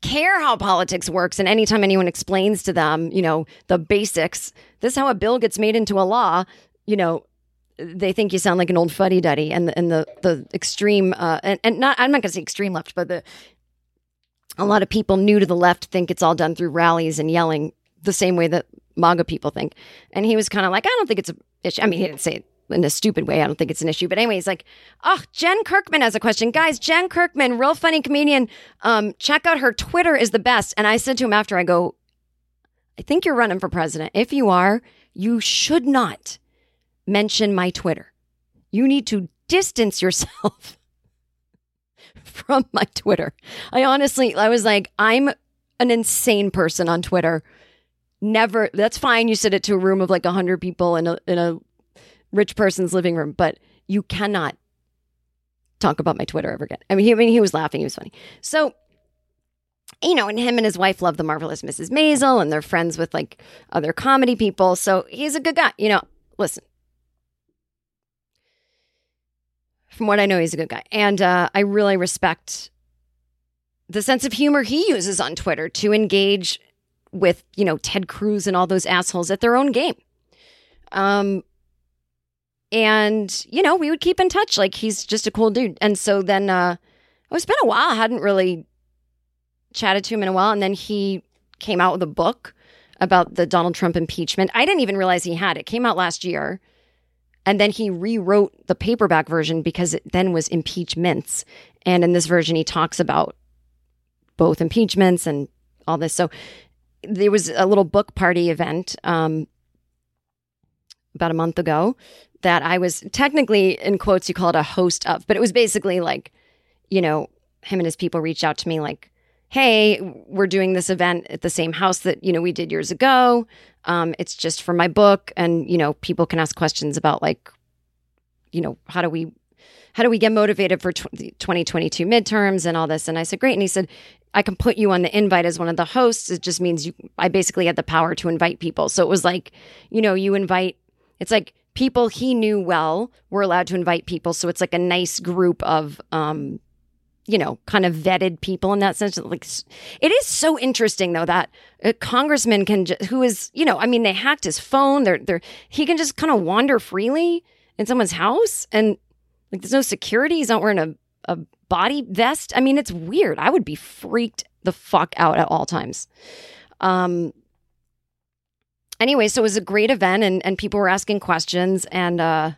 care how politics works? And anytime anyone explains to them, you know, the basics, this is how a bill gets made into a law. You know, they think you sound like an old fuddy duddy, and the, and the the extreme uh, and and not I'm not gonna say extreme left, but the a lot of people new to the left think it's all done through rallies and yelling the same way that MAGA people think. And he was kind of like, I don't think it's a issue. I mean, he didn't say it in a stupid way. I don't think it's an issue. But anyway, he's like, oh, Jen Kirkman has a question. Guys, Jen Kirkman, real funny comedian. Um, check out her Twitter is the best. And I said to him after, I go, I think you're running for president. If you are, you should not mention my Twitter. You need to distance yourself from my Twitter. I honestly, I was like, I'm an insane person on Twitter never that's fine. You said it to a room of like 100 people in a in a rich person's living room but you cannot talk about my twitter ever again. I mean he, I mean, he was laughing. He was funny. So you know and him and his wife love the marvelous mrs maisel and they're friends with like other comedy people. So he's a good guy. You know listen. From what i know he's a good guy. And uh, i really respect the sense of humor he uses on twitter to engage with, you know, Ted Cruz and all those assholes at their own game. Um, and, you know, we would keep in touch. Like he's just a cool dude. And so then, uh, it's been a while. I hadn't really chatted to him in a while. And then he came out with a book about the Donald Trump impeachment. I didn't even realize he had it. Came out last year. And then he rewrote the paperback version because it then was impeachments. And in this version, he talks about both impeachments and all this. So there was a little book party event um, about a month ago that I was technically, in quotes, you call it a host of, but it was basically like, you know, him and his people reached out to me like, hey, we're doing this event at the same house that, you know, we did years ago. Um, it's just for my book. And, you know, people can ask questions about like, you know, how do we how do we get motivated for 2022 midterms and all this? And I said, great. And he said, I can put you on the invite as one of the hosts. It just means you, I basically had the power to invite people. So it was like, you know, you invite, it's like people he knew well were allowed to invite people. So it's like a nice group of, um, you know, kind of vetted people in that sense. Like, it is so interesting though that a congressman can, ju- who is, you know, I mean, they hacked his phone. They're, they're, he can just kind of wander freely in someone's house and like there's no security. He's not wearing a, a body vest. I mean, it's weird. I would be freaked the fuck out at all times. Um, anyway, so it was a great event and, and people were asking questions and, uh,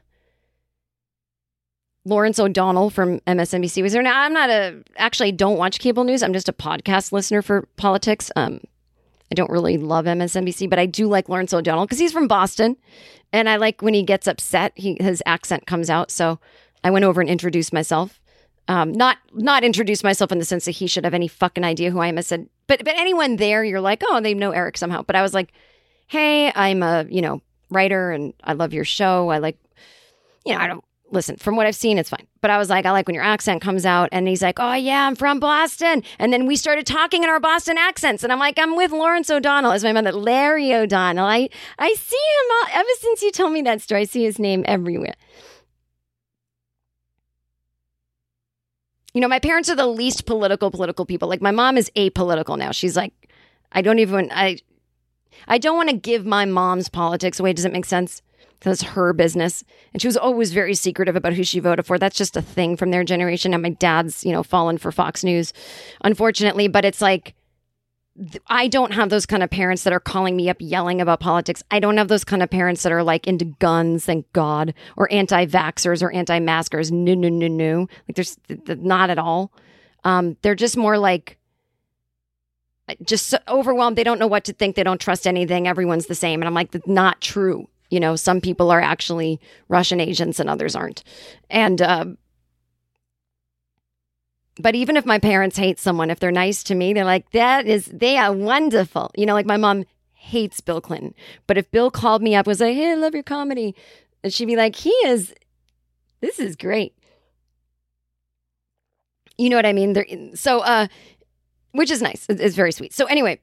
Lawrence O'Donnell from MSNBC was there. Now, I'm not a actually I don't watch cable news. I'm just a podcast listener for politics. Um, I don't really love MSNBC, but I do like Lawrence O'Donnell because he's from Boston, and I like when he gets upset. He his accent comes out. So I went over and introduced myself. Um, not not introduce myself in the sense that he should have any fucking idea who I am. I said, but but anyone there, you're like, oh, they know Eric somehow. But I was like, hey, I'm a you know writer, and I love your show. I like, you know, I don't listen, from what I've seen, it's fine. But I was like, I like when your accent comes out. And he's like, oh, yeah, I'm from Boston. And then we started talking in our Boston accents. And I'm like, I'm with Lawrence O'Donnell. Is my mother, Larry O'Donnell. I, I see him all, ever since you told me that story. I see his name everywhere. You know, my parents are the least political, political people. Like my mom is apolitical now. She's like, I don't even, I, I don't want to give my mom's politics away. Does it make sense? That's her business. And she was always very secretive about who she voted for. That's just a thing from their generation. And my dad's, you know, fallen for Fox News, unfortunately. But it's like, I don't have those kind of parents that are calling me up yelling about politics. I don't have those kind of parents that are like into guns, thank God, or anti vaxxers or anti maskers. No, no, no, no. Like there's th- th- not at all. Um, they're just more like, just so overwhelmed. They don't know what to think. They don't trust anything. Everyone's the same. And I'm like, that's not true. You know, some people are actually Russian agents and others aren't. And, uh, but even if my parents hate someone, if they're nice to me, they're like, that is, they are wonderful. You know, like my mom hates Bill Clinton. But if Bill called me up was like, hey, I love your comedy, and she'd be like, he is, this is great. You know what I mean? They're, so, uh, which is nice. It's, very sweet. So anyway,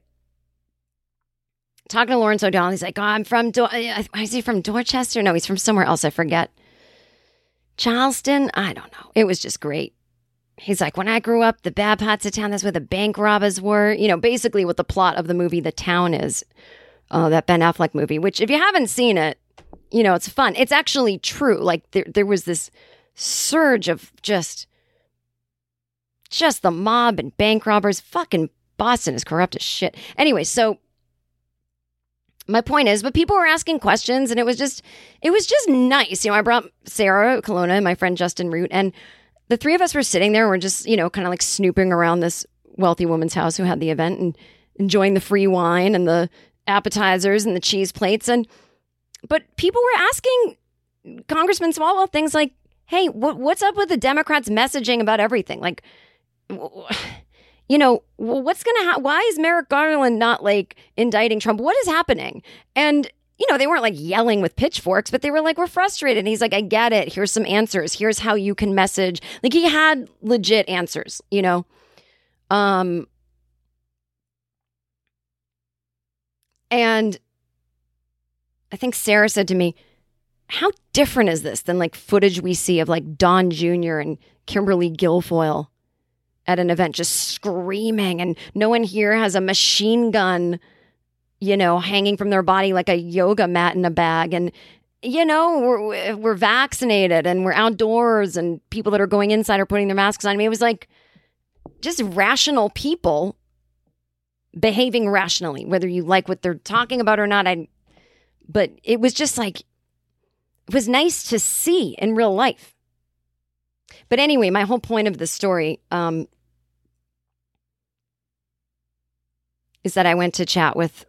talking to Lawrence O'Donnell, he's like, "Oh, I'm from. Uh, is he from Dorchester? No, he's from somewhere else. I forget. Charlestown. I don't know. It was just great. He's like, when I grew up, the bad parts of town. That's where the bank robbers were. You know, basically what the plot of the movie The Town is. Uh, that Ben Affleck movie. Which, if you haven't seen it, you know it's fun. It's actually true. Like there, there was this surge of just, just the mob and bank robbers. Fucking Boston is corrupt as shit. Anyway, so my point is, but people were asking questions and it was just, it was just nice. You know, I brought Sarah Colonna and my friend Justin Root, and the three of us were sitting there. And we're just, you know, kind of like snooping around this wealthy woman's house who had the event and enjoying the free wine and the appetizers and the cheese plates. And, but people were asking Congressman Swalwell things like, hey, what, what's up with the Democrats messaging about everything? Like, you know, what's going to happen? Why is Merrick Garland not like indicting Trump? What is happening? And, you know, they weren't like yelling with pitchforks, but they were like, we're frustrated. And he's like, I get it. Here's some answers. Here's how you can message. Like he had legit answers, you know? Um, and I think Sarah said to me, how different is this than like footage we see of like Don Jr. and Kimberly Guilfoyle at an event just screaming and no one here has a machine gun you know hanging from their body like a yoga mat in a bag. And you know we're we're vaccinated and we're outdoors and people that are going inside are putting their masks on. I mean it was like just rational people behaving rationally whether you like what they're talking about or not. I but it was just like it was nice to see in real life. But anyway, my whole point of the story um, is that I went to chat with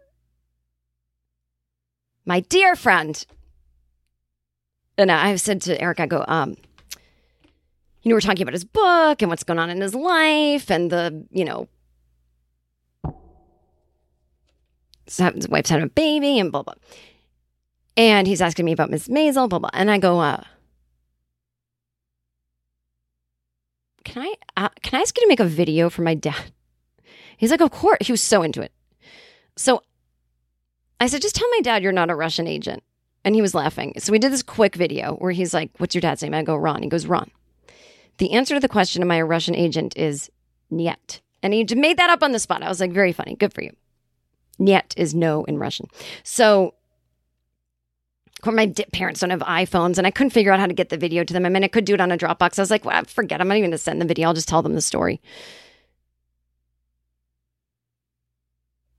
my dear friend. And I said to Eric, I go, um, you know, we're talking about his book and what's going on in his life and the, you know, his wife's had a baby and blah, blah. And he's asking me about Miss Maisel, blah, blah. And I go, uh, can I uh, can I ask you to make a video for my dad? He's like, of course. He was so into it. So I said, just tell my dad you're not a Russian agent. And he was laughing. So we did this quick video where he's like, what's your dad's name? I go, Ron. He goes, Ron. The answer to the question, am I a Russian agent, is Niet. And he made that up on the spot. I was like, very funny. Good for you. Niet is no in Russian. So my parents don't have iPhones, and I couldn't figure out how to get the video to them. I mean, I could do it on a Dropbox. I was like, well, forget. I'm not even going to send the video. I'll just tell them the story.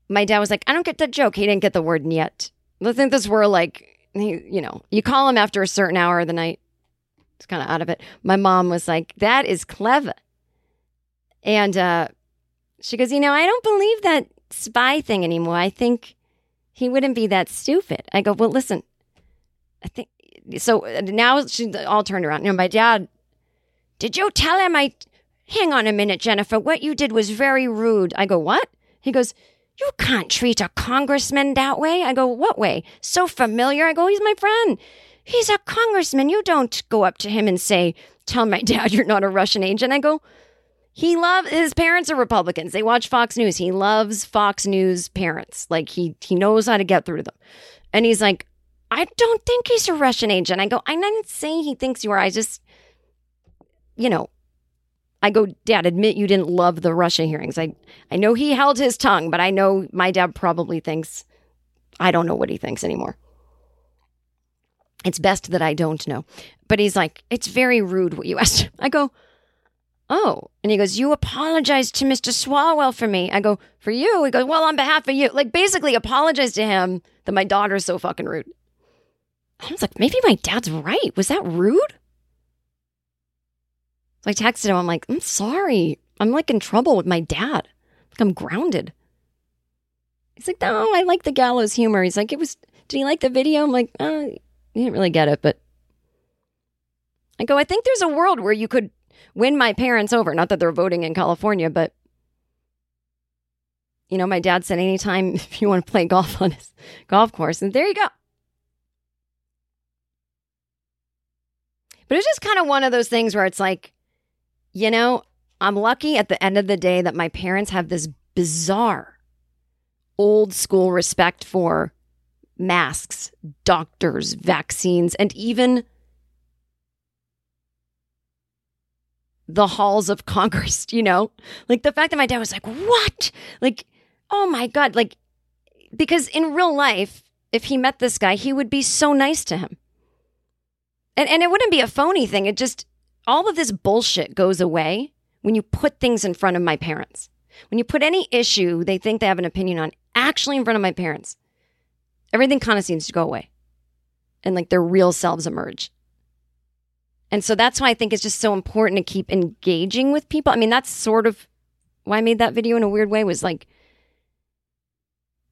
My dad was like, I don't get the joke. He didn't get the word yet. I think this were like, you know, you call him after a certain hour of the night. It's kind of out of it. My mom was like, that is clever. And uh, she goes, you know, I don't believe that spy thing anymore. I think he wouldn't be that stupid. I go, well, listen, I think so. Now she's all turned around. You know, my dad, did you tell him I? Hang on a minute, Jennifer. What you did was very rude. I go, what? He goes, you can't treat a congressman that way. I go, what way? So familiar. I go, he's my friend. He's a congressman. You don't go up to him and say, tell my dad you're not a Russian agent. I go, he loves his parents are Republicans. They watch Fox News. He loves Fox News parents. Like he he knows how to get through to them. And he's like, I don't think he's a Russian agent. I go, I'm not saying he thinks you are. I just, you know, I go, Dad, admit you didn't love the Russia hearings. I I know he held his tongue, but I know my dad probably thinks I don't know what he thinks anymore. It's best that I don't know. But he's like, it's very rude what you asked. I go, Oh. And he goes, You apologized to Mr. Swalwell for me. I go, For you? He goes, Well, on behalf of you. Like, basically, apologize to him that my daughter's so fucking rude. I was like, Maybe my dad's right. Was that rude? So I texted him. I'm like, I'm sorry. I'm like in trouble with my dad. I'm grounded. He's like, No, I like the gallows humor. He's like, It was, did he like the video? I'm like, Oh, didn't really get it, but I go, I think there's a world where you could win my parents over. Not that they're voting in California, but you know, my dad said anytime if you want to play golf on his golf course, and there you go. But it's just kind of one of those things where it's like, you know, I'm lucky at the end of the day that my parents have this bizarre old school respect for masks, doctors, vaccines, and even the halls of Congress, you know? Like the fact that my dad was like, what? Like, oh my God. Like, because in real life, if he met this guy, he would be so nice to him. And, and it wouldn't be a phony thing. It just, all of this bullshit goes away when you put things in front of my parents. When you put any issue they think they have an opinion on actually in front of my parents, everything kind of seems to go away and like their real selves emerge. And so that's why I think it's just so important to keep engaging with people. I mean, that's sort of why I made that video in a weird way was like,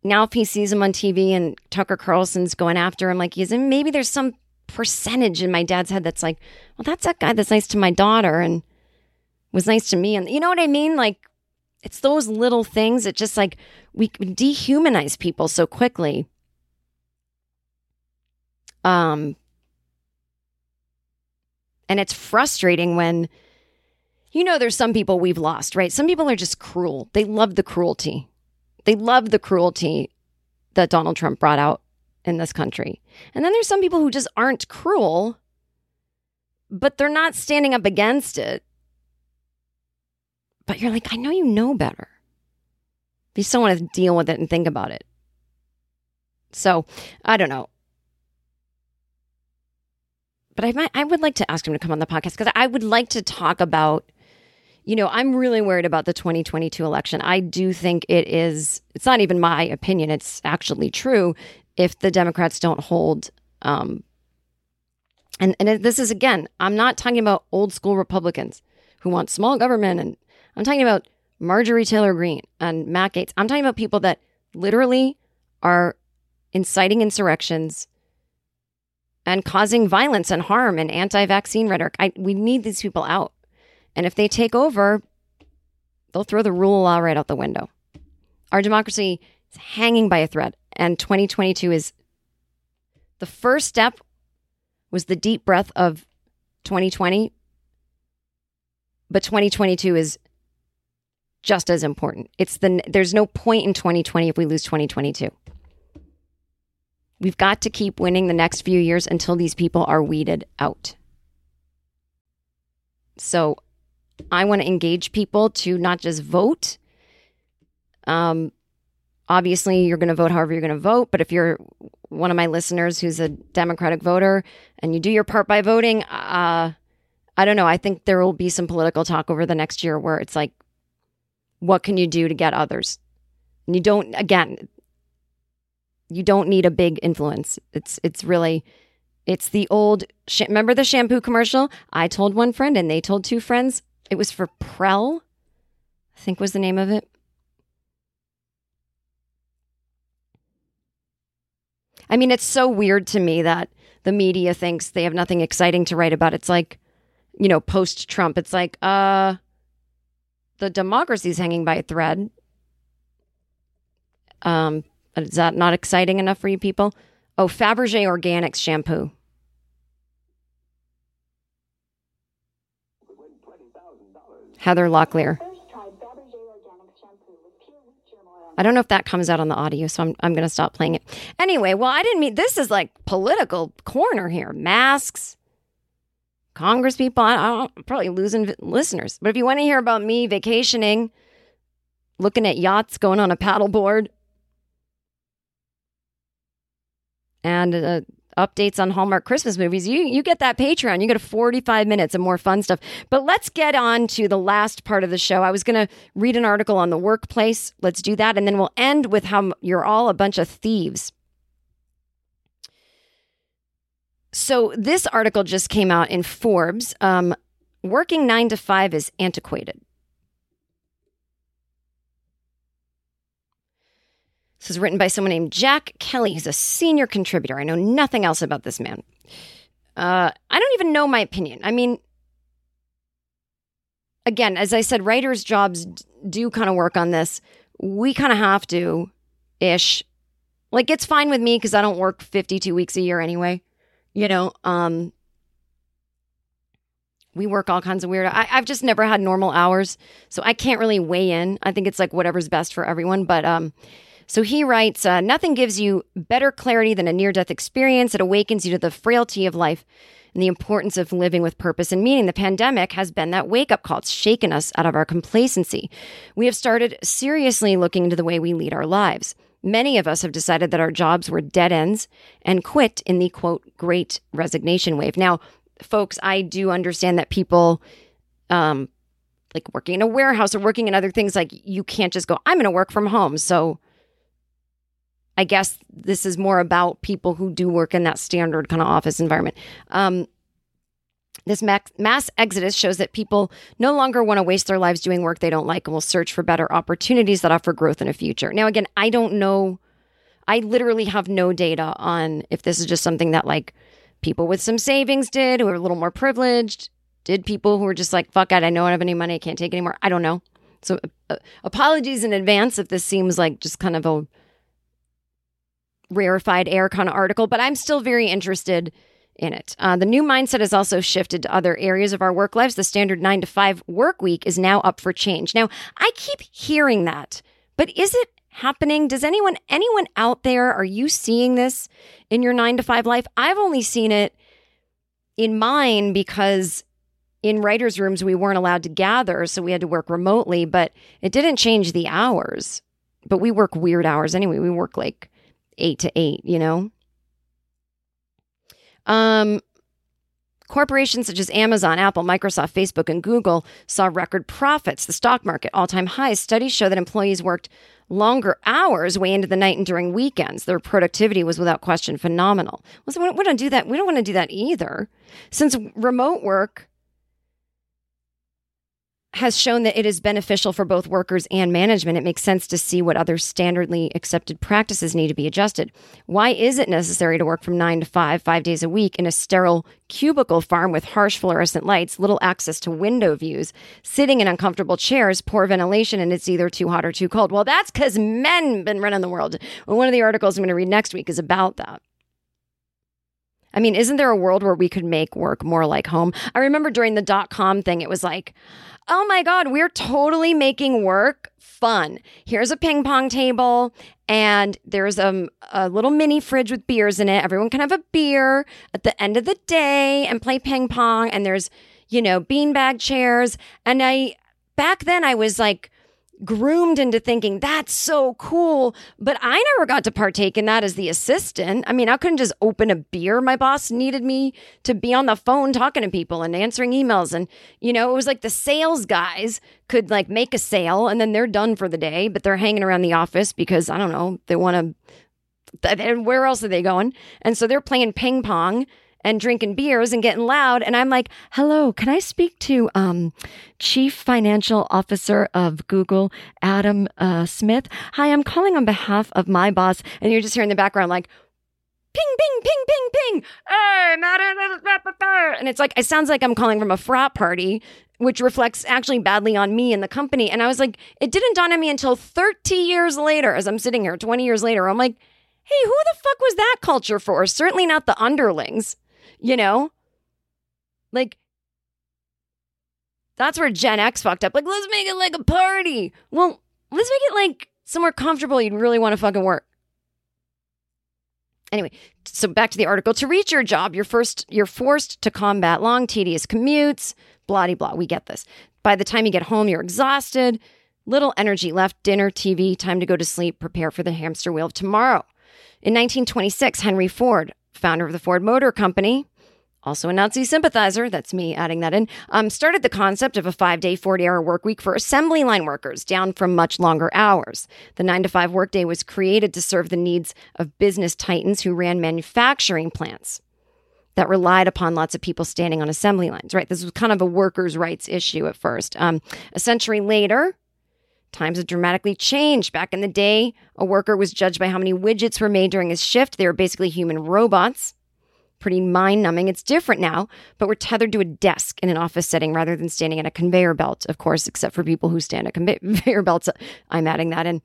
now if he sees him on TV and Tucker Carlson's going after him, like he's in, maybe there's some percentage in my dad's head that's like, well, that's that guy that's nice to my daughter and was nice to me. And you know what I mean? Like, it's those little things that just like we dehumanize people so quickly. Um, and it's frustrating when, you know, there's some people we've lost, right? Some people are just cruel. They love the cruelty. They love the cruelty that Donald Trump brought out in this country. And then there's some people who just aren't cruel, but they're not standing up against it. But you're like, I know you know better. You still want to deal with it and think about it. So I don't know but I might, I would like to ask him to come on the podcast because I would like to talk about, you know, I'm really worried about the 2022 election. I do think it is, it's not even my opinion, it's actually true if the Democrats don't hold, um, and, and this is again, I'm not talking about old school Republicans who want small government, and I'm talking about Marjorie Taylor Greene and Matt Gaetz. I'm talking about people that literally are inciting insurrections and causing violence and harm and anti-vaccine rhetoric. I, we need these people out. And if they take over, they'll throw the rule of law right out the window. Our democracy is hanging by a thread, and 2022 is the first step was the deep breath of 2020. but 2022 is just as important. It's the there's no point in 2020 if we lose 2022. We've got to keep winning the next few years until these people are weeded out. So I want to engage people to not just vote. Um, obviously, you're going to vote however you're going to vote. But if you're one of my listeners who's a Democratic voter and you do your part by voting, uh, I don't know. I think there will be some political talk over the next year where it's like, what can you do to get others? And you don't, again, you don't need a big influence. It's it's really it's the old sh- remember the shampoo commercial? I told one friend and they told two friends. It was for Prell. I think was the name of it. I mean, it's so weird to me that the media thinks they have nothing exciting to write about. It's like, you know, post Trump, it's like, uh, the democracy's hanging by a thread. Um, is that not exciting enough for you people? Oh, Fabergé Organics shampoo. Heather Locklear. I don't know if that comes out on the audio, so I'm, I'm going to stop playing it. Anyway, well, I didn't mean this is like political corner here. Masks, Congress people. I, I'm probably losing listeners. But if you want to hear about me vacationing, looking at yachts, going on a paddleboard, and uh, updates on Hallmark Christmas movies, you you get that Patreon. You get a 45 minutes of more fun stuff. But let's get on to the last part of the show. I was going to read an article on the workplace. Let's do that and then we'll end with how you're all a bunch of thieves. So this article just came out in Forbes. Um, working 9 to 5 is antiquated. This is written by someone named Jack Kelly. He's a senior contributor. I know nothing else about this man. Uh, I don't even know my opinion. I mean, again, as I said, writers' jobs do kind of work on this. We kind of have to ish. Like, it's fine with me because I don't work 52 weeks a year anyway. You know, um, we work all kinds of weird. I, I've just never had normal hours, so I can't really weigh in. I think it's like whatever's best for everyone. But um, so he writes uh, Nothing gives you better clarity than a near death experience. It awakens you to the frailty of life and the importance of living with purpose and meaning. The pandemic has been that wake up call. It's shaken us out of our complacency. We have started seriously looking into the way we lead our lives. Many of us have decided that our jobs were dead ends and quit in the quote, great resignation wave. Now, folks, I do understand that people, um, like working in a warehouse or working in other things, like you can't just go, I'm going to work from home. So, I guess this is more about people who do work in that standard kind of office environment. Um, this mass exodus shows that people no longer want to waste their lives doing work they don't like and will search for better opportunities that offer growth in a future. Now, again, I don't know. I literally have no data on if this is just something that like people with some savings did who are a little more privileged. Did people who are just like, fuck it, I don't have any money, I can't take anymore. I don't know. So uh, apologies in advance if this seems like just kind of a rarefied air kind of article, but I'm still very interested in it. Uh, the new mindset has also shifted to other areas of our work lives. The standard nine to five work week is now up for change. Now, I keep hearing that, but is it happening? Does anyone, anyone out there, are you seeing this in your nine to five life? I've only seen it in mine because in writers' rooms we weren't allowed to gather, so we had to work remotely, but it didn't change the hours. But we work weird hours anyway. We work like eight to eight, you know? Um, corporations such as Amazon, Apple, Microsoft, Facebook, and Google saw record profits. The stock market, all time highs. Studies show that employees worked longer hours way into the night and during weekends. Their productivity was without question phenomenal. Well, so we don't do that. We don't want to do that either. Since remote work has shown that it is beneficial for both workers and management. It makes sense to see what other standardly accepted practices need to be adjusted. Why is it necessary to work from nine to five, five days a week in a sterile cubicle farm with harsh fluorescent lights, little access to window views, sitting in uncomfortable chairs, poor ventilation, and it's either too hot or too cold? Well, that's because men been running the world. Well, one of the articles I'm going to read next week is about that. I mean, isn't there a world where we could make work more like home? I remember during the dot com thing, it was like, oh my God, we're totally making work fun. Here's a ping pong table, and there's um, a little mini fridge with beers in it. Everyone can have a beer at the end of the day and play ping pong. And there's, you know, beanbag chairs. And I, back then, I was like, groomed into thinking that's so cool. But I never got to partake in that as the assistant. I mean, I couldn't just open a beer. My boss needed me to be on the phone talking to people and answering emails. And, you know, it was like the sales guys could like make a sale and then they're done for the day, but they're hanging around the office because I don't know, they want to. And where else are they going? And so they're playing ping pong and drinking beers and getting loud. And I'm like, hello, can I speak to um, Chief Financial Officer of Google, Adam uh, Smith? Hi, I'm calling on behalf of my boss. And you're just hearing in the background, like, ping, ping, ping, ping, ping. And it's like, it sounds like I'm calling from a frat party, which reflects actually badly on me and the company. And I was like, it didn't dawn on me until 30 years later, as I'm sitting here, 20 years later. I'm like, hey, who the fuck was that culture for? Certainly not the underlings you know? Like, that's where Gen X fucked up. Like, let's make it like a party. Well, let's make it like somewhere comfortable you'd really want to fucking work. Anyway, so back to the article. To reach your job, you're first you're forced to combat long, tedious commutes, blah blah. We get this. By the time you get home, you're exhausted, little energy left, dinner, TV, time to go to sleep, prepare for the hamster wheel of tomorrow. In 1926, Henry Ford, founder of the Ford Motor Company, also a Nazi sympathizer, that's me adding that in, um, started the concept of a five day, 40 hour work week for assembly line workers down from much longer hours. The nine to five workday was created to serve the needs of business titans who ran manufacturing plants that relied upon lots of people standing on assembly lines, right? This was kind of a workers' rights issue at first. Um, a century later, times have dramatically changed. Back in the day, a worker was judged by how many widgets were made during his shift. They were basically human robots pretty mind numbing. It's different now, but we're tethered to a desk in an office setting rather than standing at a conveyor belt, of course, except for people who stand at conveyor belts. I'm adding that in.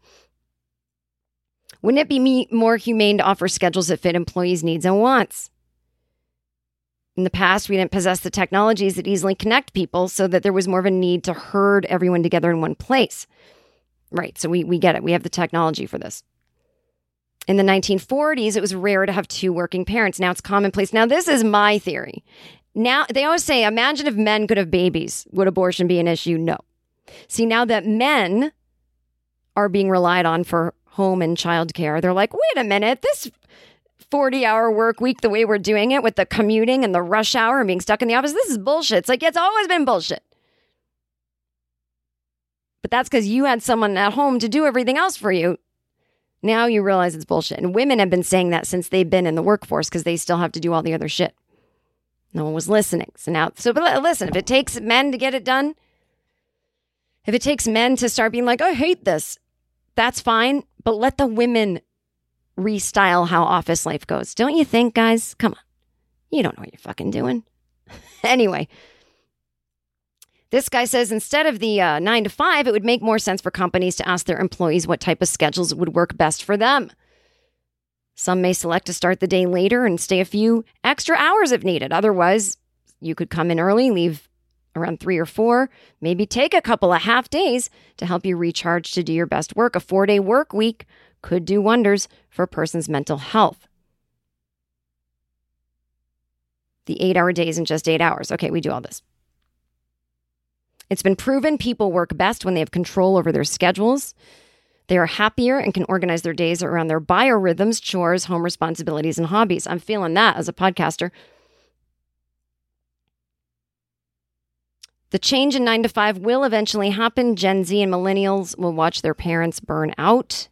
Wouldn't it be more humane to offer schedules that fit employees' needs and wants? In the past, we didn't possess the technologies that easily connect people so that there was more of a need to herd everyone together in one place. Right. So we, we get it. We have the technology for this. In the 1940s, it was rare to have two working parents. Now it's commonplace. Now, this is my theory. Now, they always say, imagine if men could have babies. Would abortion be an issue? No. See, now that men are being relied on for home and childcare, they're like, wait a minute, this 40 hour work week, the way we're doing it with the commuting and the rush hour and being stuck in the office, this is bullshit. It's like, it's always been bullshit. But that's because you had someone at home to do everything else for you. Now you realize it's bullshit. And women have been saying that since they've been in the workforce because they still have to do all the other shit. No one was listening. So now, so but listen, if it takes men to get it done, if it takes men to start being like, I hate this, that's fine. But let the women restyle how office life goes. Don't you think, guys? Come on. You don't know what you're fucking doing. anyway, this guy says instead of the uh, nine to five, it would make more sense for companies to ask their employees what type of schedules would work best for them. Some may select to start the day later and stay a few extra hours if needed. Otherwise, you could come in early, leave around three or four, maybe take a couple of half days to help you recharge to do your best work. A four day work week could do wonders for a person's mental health. The eight hour days in just eight hours. Okay, we do all this. It's been proven people work best when they have control over their schedules. They are happier and can organize their days around their biorhythms, chores, home responsibilities, and hobbies. I'm feeling that as a podcaster. The change in nine to five will eventually happen. Gen Z and millennials will watch their parents burn out.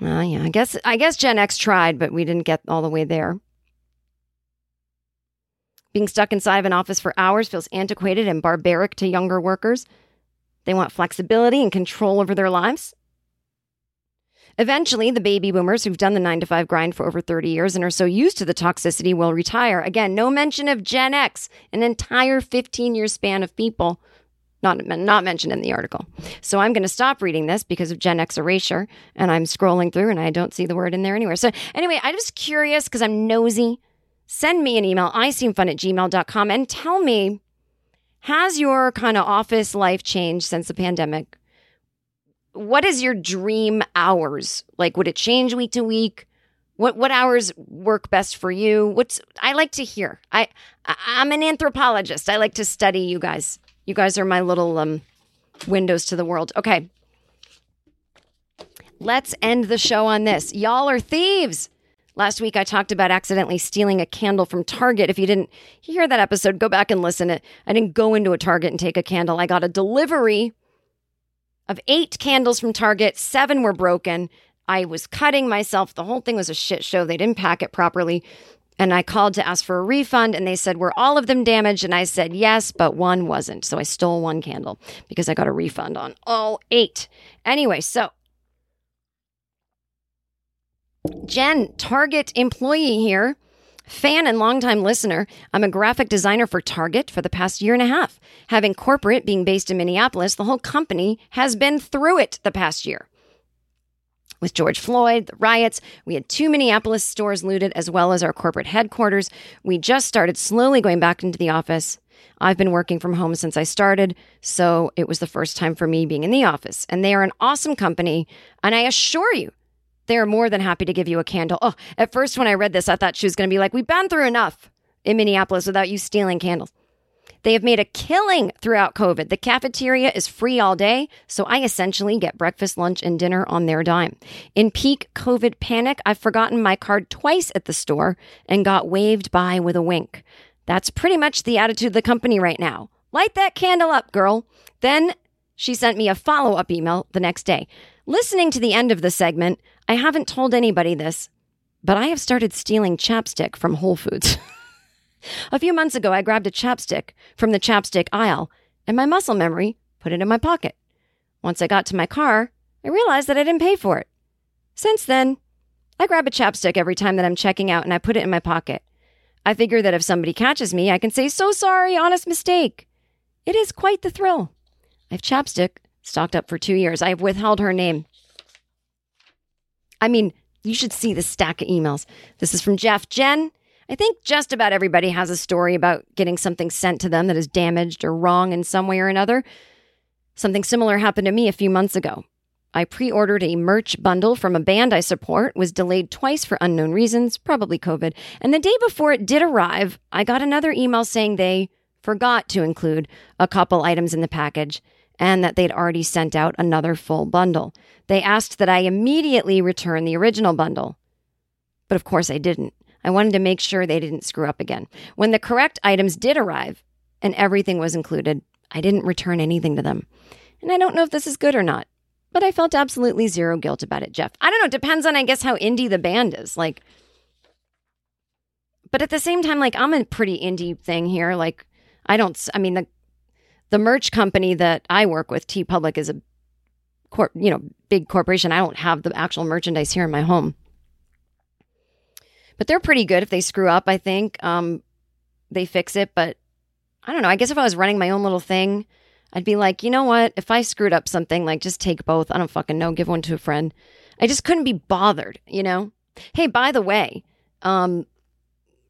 Uh, yeah, I guess I guess Gen X tried, but we didn't get all the way there. Being stuck inside of an office for hours feels antiquated and barbaric to younger workers. They want flexibility and control over their lives. Eventually, the baby boomers who've done the 9 to 5 grind for over 30 years and are so used to the toxicity will retire. Again, no mention of Gen X, an entire 15 year span of people Not, not mentioned in the article. So I'm going to stop reading this because of Gen X erasure. And I'm scrolling through and I don't see the word in there anywhere. So anyway, I'm just curious because I'm nosy. Send me an email, iseemfun at gmail.com, and tell me has your kind of office life changed since the pandemic? What is your dream hours? Like, would it change week to week? What what hours work best for you? What's I like to hear. I, I'm an anthropologist. I like to study you guys. You guys are my little um windows to the world. Okay. Let's end the show on this. Y'all are thieves. Last week I talked about accidentally stealing a candle from Target. If you didn't hear that episode, go back and listen. It I didn't go into a Target and take a candle. I got a delivery of 8 candles from Target. 7 were broken. I was cutting myself. The whole thing was a shit show. They didn't pack it properly. And I called to ask for a refund, and they said, Were all of them damaged? And I said, Yes, but one wasn't. So I stole one candle because I got a refund on all eight. Anyway, so Jen, Target employee here, fan and longtime listener. I'm a graphic designer for Target for the past year and a half. Having corporate being based in Minneapolis, the whole company has been through it the past year with George Floyd, the riots. We had two Minneapolis stores looted, as well as our corporate headquarters. We just started slowly going back into the office. I've been working from home since I started, so it was the first time for me being in the office. And they are an awesome company. And I assure you, they are more than happy to give you a candle. Oh, at first, when I read this, I thought she was going to be like, We've been through enough in Minneapolis without you stealing candles. They have made a killing throughout COVID. The cafeteria is free all day, so I essentially get breakfast, lunch, and dinner on their dime. In peak COVID panic, I've forgotten my card twice at the store and got waved by with a wink. That's pretty much the attitude of the company right now. Light that candle up, girl. Then she sent me a follow up email the next day. Listening to the end of the segment, I haven't told anybody this, but I have started stealing chapstick from Whole Foods. A few months ago, I grabbed a chapstick from the chapstick aisle, and my muscle memory put it in my pocket. Once I got to my car, I realized that I didn't pay for it. Since then, I grab a chapstick every time that I'm checking out and I put it in my pocket. I figure that if somebody catches me, I can say, So sorry, honest mistake. It is quite the thrill. I've chapstick stocked up for two years. I have withheld her name. I mean, you should see the stack of emails. This is from Jeff. Jen, I think just about everybody has a story about getting something sent to them that is damaged or wrong in some way or another. Something similar happened to me a few months ago. I pre ordered a merch bundle from a band I support, was delayed twice for unknown reasons, probably COVID. And the day before it did arrive, I got another email saying they forgot to include a couple items in the package and that they'd already sent out another full bundle. They asked that I immediately return the original bundle. But of course I didn't. I wanted to make sure they didn't screw up again. When the correct items did arrive and everything was included, I didn't return anything to them. And I don't know if this is good or not, but I felt absolutely zero guilt about it, Jeff. I don't know. It depends on, I guess, how indie the band is. Like, but at the same time, like, I'm a pretty indie thing here. Like, I don't, I mean, the, the merch company that I work with, TeePublic, is a corp, you know, big corporation. I don't have the actual merchandise here in my home but they're pretty good if they screw up. I think um, they fix it. But I don't know. I guess if I was running my own little thing, I'd be like, you know what? If I screwed up something, like just take both. I don't fucking know. Give one to a friend. I just couldn't be bothered. You know. Hey, by the way, um,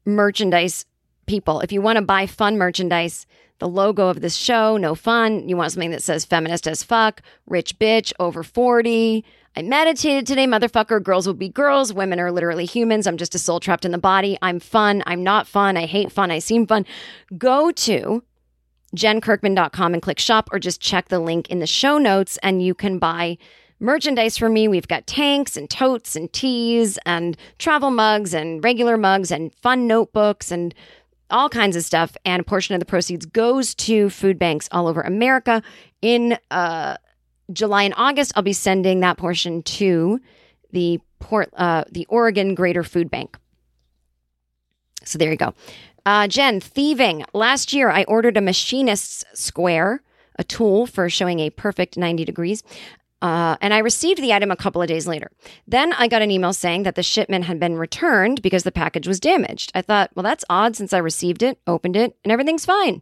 merchandise people, if you want to buy fun merchandise, the logo of this show, no fun. You want something that says feminist as fuck, rich bitch, over 40, I meditated today, motherfucker. Girls will be girls. Women are literally humans. I'm just a soul trapped in the body. I'm fun. I'm not fun. I hate fun. I seem fun. Go to jenkirkman.com and click shop or just check the link in the show notes and you can buy merchandise from me. We've got tanks and totes and teas and travel mugs and regular mugs and fun notebooks and all kinds of stuff. And a portion of the proceeds goes to food banks all over America in uh, July and August, I'll be sending that portion to the port, uh, the Oregon Greater Food Bank. So there you go. Uh, Jen, thieving. Last year, I ordered a machinist's square, a tool for showing a perfect 90 degrees. Uh, and I received the item a couple of days later. Then I got an email saying that the shipment had been returned because the package was damaged. I thought, well, that's odd since I received it, opened it, and everything's fine.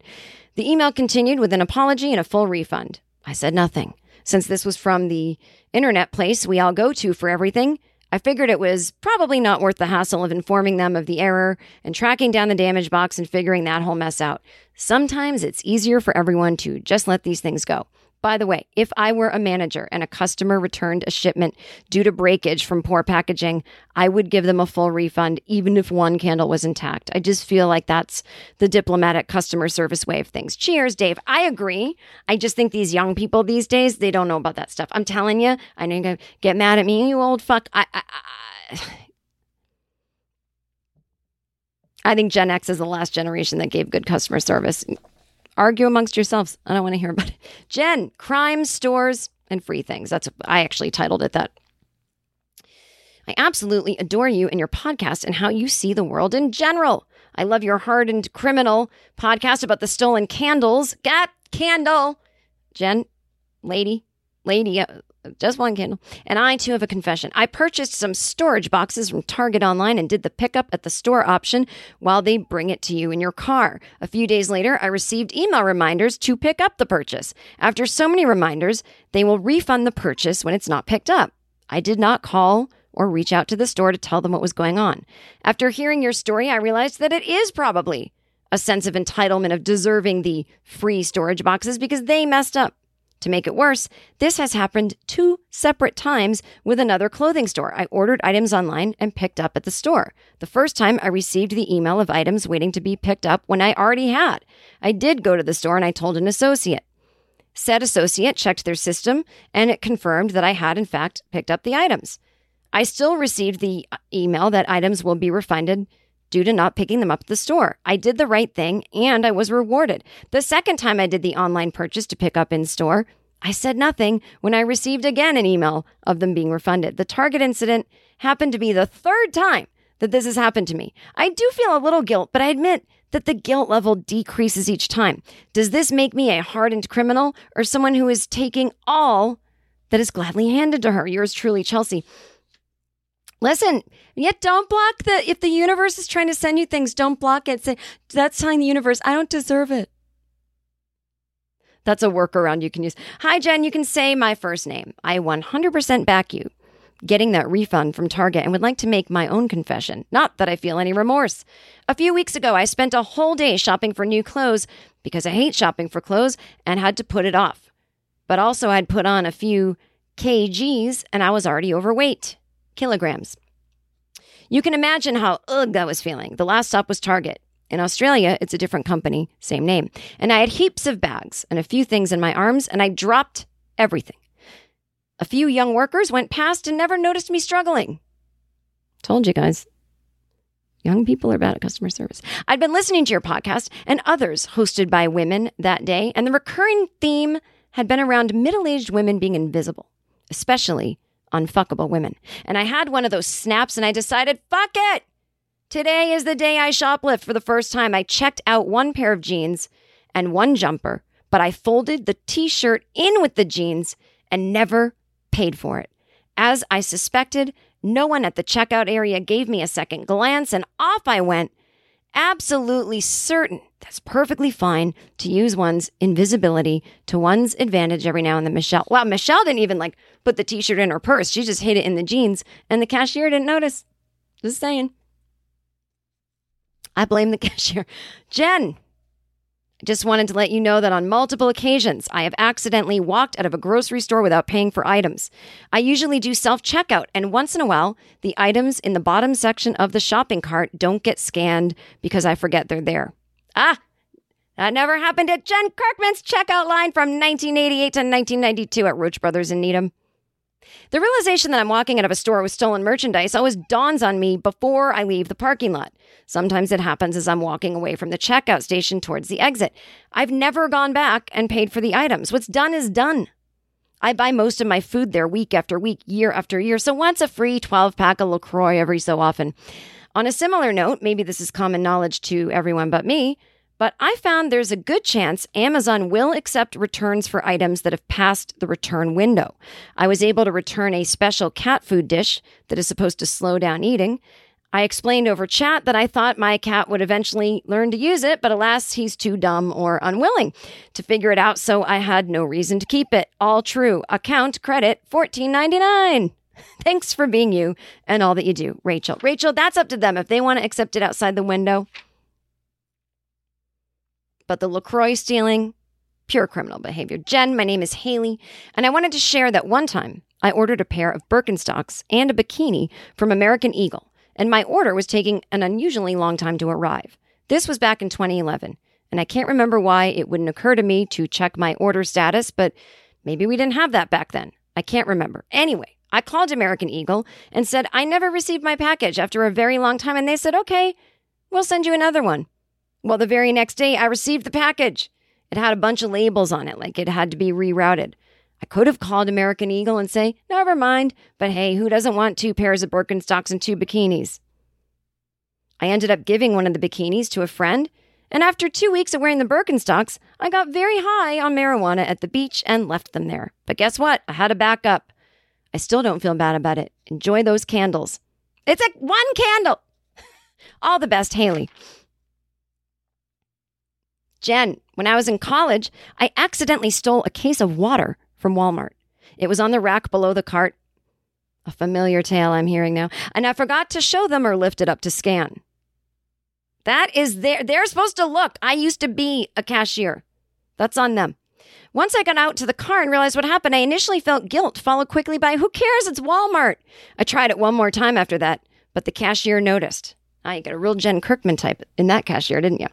The email continued with an apology and a full refund. I said nothing. Since this was from the internet place we all go to for everything, I figured it was probably not worth the hassle of informing them of the error and tracking down the damage box and figuring that whole mess out. Sometimes it's easier for everyone to just let these things go. By the way, if I were a manager and a customer returned a shipment due to breakage from poor packaging, I would give them a full refund, even if one candle was intact. I just feel like that's the diplomatic customer service way of things. Cheers, Dave. I agree. I just think these young people these days, they don't know about that stuff. I'm telling you, I know you're going to get mad at me, you old fuck. I, I, I, I think Gen X is the last generation that gave good customer service. Argue amongst yourselves. I don't want to hear about it. Jen, crime, stores, and free things. That's I actually titled it that. I absolutely adore you and your podcast and how you see the world in general. I love your hardened criminal podcast about the stolen candles. Got candle. Jen, lady, lady, uh, just one candle. And I too have a confession. I purchased some storage boxes from Target online and did the pickup at the store option while they bring it to you in your car. A few days later, I received email reminders to pick up the purchase. After so many reminders, they will refund the purchase when it's not picked up. I did not call or reach out to the store to tell them what was going on. After hearing your story, I realized that it is probably a sense of entitlement of deserving the free storage boxes because they messed up. To make it worse, this has happened two separate times with another clothing store. I ordered items online and picked up at the store. The first time I received the email of items waiting to be picked up when I already had. I did go to the store and I told an associate. Said associate checked their system and it confirmed that I had, in fact, picked up the items. I still received the email that items will be refunded due to not picking them up at the store. I did the right thing and I was rewarded. The second time I did the online purchase to pick up in store, I said nothing when I received again an email of them being refunded. The Target incident happened to be the third time that this has happened to me. I do feel a little guilt, but I admit that the guilt level decreases each time. Does this make me a hardened criminal or someone who is taking all that is gladly handed to her? Yours truly, Chelsea. Listen, yet don't block the if the universe is trying to send you things, don't block it. Say that's telling the universe, I don't deserve it. That's a workaround you can use. Hi Jen, you can say my first name. I 100% back you getting that refund from Target and would like to make my own confession. Not that I feel any remorse. A few weeks ago, I spent a whole day shopping for new clothes because I hate shopping for clothes and had to put it off. But also, I'd put on a few kgs and I was already overweight kilograms. You can imagine how ugh I was feeling. The last stop was Target. In Australia, it's a different company, same name. And I had heaps of bags and a few things in my arms, and I dropped everything. A few young workers went past and never noticed me struggling. Told you guys. Young people are bad at customer service. I'd been listening to your podcast and others hosted by women that day, and the recurring theme had been around middle aged women being invisible, especially unfuckable women. And I had one of those snaps and I decided, fuck it. Today is the day I shoplift for the first time. I checked out one pair of jeans and one jumper, but I folded the t shirt in with the jeans and never paid for it. As I suspected, no one at the checkout area gave me a second glance and off I went absolutely certain that's perfectly fine to use one's invisibility to one's advantage every now and then. Michelle, wow, Michelle didn't even like put the t shirt in her purse. She just hid it in the jeans, and the cashier didn't notice. Just saying. I blame the cashier. Jen, just wanted to let you know that on multiple occasions, I have accidentally walked out of a grocery store without paying for items. I usually do self checkout, and once in a while, the items in the bottom section of the shopping cart don't get scanned because I forget they're there. Ah, that never happened at Jen Kirkman's checkout line from 1988 to 1992 at Roche Brothers in Needham. The realization that I'm walking out of a store with stolen merchandise always dawns on me before I leave the parking lot. Sometimes it happens as I'm walking away from the checkout station towards the exit. I've never gone back and paid for the items. What's done is done. I buy most of my food there week after week, year after year, so once a free 12 pack of LaCroix every so often. On a similar note, maybe this is common knowledge to everyone but me, but I found there's a good chance Amazon will accept returns for items that have passed the return window. I was able to return a special cat food dish that is supposed to slow down eating. I explained over chat that I thought my cat would eventually learn to use it, but alas, he's too dumb or unwilling to figure it out, so I had no reason to keep it. All true. Account credit $14.99. Thanks for being you and all that you do, Rachel. Rachel, that's up to them if they want to accept it outside the window. But the LaCroix stealing, pure criminal behavior. Jen, my name is Haley, and I wanted to share that one time I ordered a pair of Birkenstocks and a bikini from American Eagle, and my order was taking an unusually long time to arrive. This was back in 2011, and I can't remember why it wouldn't occur to me to check my order status, but maybe we didn't have that back then. I can't remember. Anyway, I called American Eagle and said I never received my package after a very long time, and they said, okay, we'll send you another one. Well, the very next day, I received the package. It had a bunch of labels on it, like it had to be rerouted. I could have called American Eagle and say, never mind, but hey, who doesn't want two pairs of Birkenstocks and two bikinis? I ended up giving one of the bikinis to a friend, and after two weeks of wearing the Birkenstocks, I got very high on marijuana at the beach and left them there. But guess what? I had a backup. I still don't feel bad about it. Enjoy those candles. It's like one candle. All the best, Haley. Jen, when I was in college, I accidentally stole a case of water from Walmart. It was on the rack below the cart. A familiar tale I'm hearing now. And I forgot to show them or lift it up to scan. That is their, they're supposed to look. I used to be a cashier. That's on them. Once I got out to the car and realized what happened, I initially felt guilt, followed quickly by, who cares? It's Walmart. I tried it one more time after that, but the cashier noticed. Ah, you got a real Jen Kirkman type in that cashier, didn't you?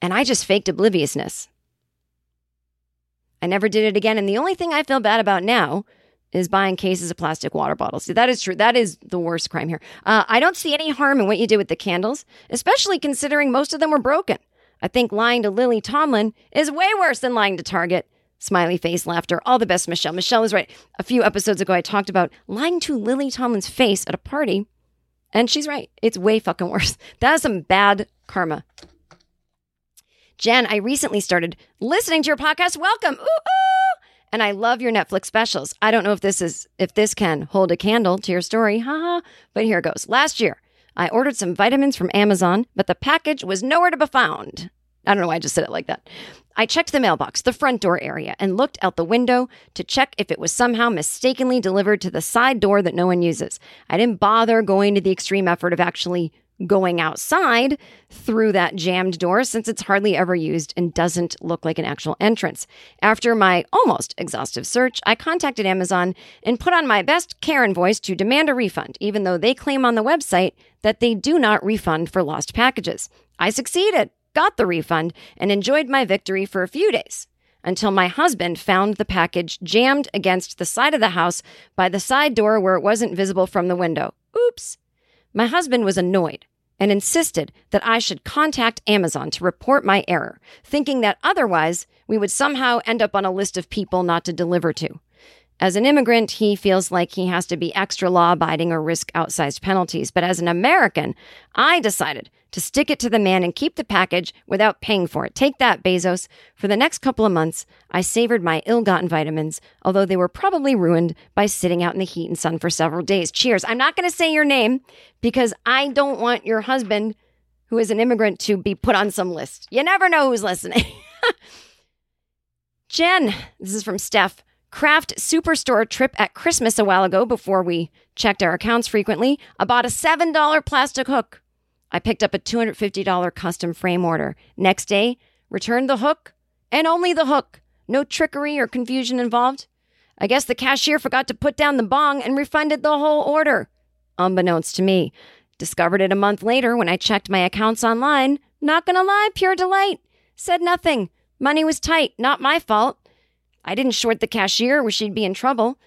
And I just faked obliviousness. I never did it again. And the only thing I feel bad about now is buying cases of plastic water bottles. See, That is true. That is the worst crime here. Uh, I don't see any harm in what you did with the candles, especially considering most of them were broken. I think lying to Lily Tomlin is way worse than lying to Target. Smiley face, laughter. All the best, Michelle. Michelle is right. A few episodes ago, I talked about lying to Lily Tomlin's face at a party. And she's right. It's way fucking worse. That is some bad karma. Jen, I recently started listening to your podcast. Welcome. Ooh, ooh. And I love your Netflix specials. I don't know if this is if this can hold a candle to your story, haha, but here it goes. Last year, I ordered some vitamins from Amazon, but the package was nowhere to be found. I don't know why I just said it like that. I checked the mailbox, the front door area, and looked out the window to check if it was somehow mistakenly delivered to the side door that no one uses. I didn't bother going to the extreme effort of actually going outside through that jammed door since it's hardly ever used and doesn't look like an actual entrance. After my almost exhaustive search, I contacted Amazon and put on my best Karen voice to demand a refund, even though they claim on the website that they do not refund for lost packages. I succeeded, got the refund, and enjoyed my victory for a few days. Until my husband found the package jammed against the side of the house by the side door where it wasn't visible from the window. Oops. My husband was annoyed and insisted that I should contact Amazon to report my error, thinking that otherwise we would somehow end up on a list of people not to deliver to. As an immigrant, he feels like he has to be extra law abiding or risk outsized penalties. But as an American, I decided to stick it to the man and keep the package without paying for it. Take that, Bezos. For the next couple of months, I savored my ill gotten vitamins, although they were probably ruined by sitting out in the heat and sun for several days. Cheers. I'm not going to say your name because I don't want your husband, who is an immigrant, to be put on some list. You never know who's listening. Jen, this is from Steph. Kraft Superstore trip at Christmas a while ago before we checked our accounts frequently. I bought a $7 plastic hook. I picked up a $250 custom frame order. Next day, returned the hook and only the hook. No trickery or confusion involved. I guess the cashier forgot to put down the bong and refunded the whole order. Unbeknownst to me. Discovered it a month later when I checked my accounts online. Not gonna lie, pure delight. Said nothing. Money was tight, not my fault. I didn't short the cashier or she'd be in trouble.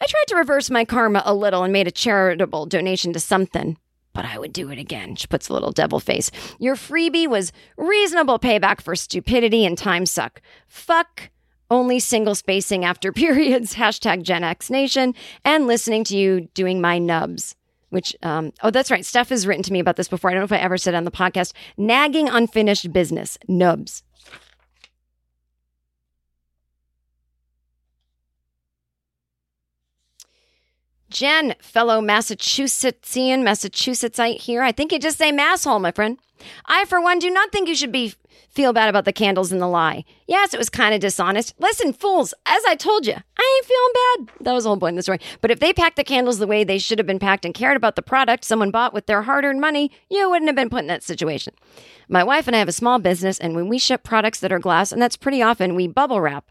I tried to reverse my karma a little and made a charitable donation to something but I would do it again. She puts a little devil face. Your freebie was reasonable payback for stupidity and time suck. Fuck only single spacing after periods, hashtag Gen X Nation, and listening to you doing my nubs. Which, um, oh, that's right. Steph has written to me about this before. I don't know if I ever said on the podcast. Nagging unfinished business, nubs. Jen, fellow Massachusettsian, Massachusettsite here. I think you just say masshole, my friend. I, for one, do not think you should be feel bad about the candles and the lie. Yes, it was kind of dishonest. Listen, fools, as I told you, I ain't feeling bad. That was the whole point of the story. But if they packed the candles the way they should have been packed and cared about the product someone bought with their hard earned money, you wouldn't have been put in that situation. My wife and I have a small business, and when we ship products that are glass, and that's pretty often, we bubble wrap.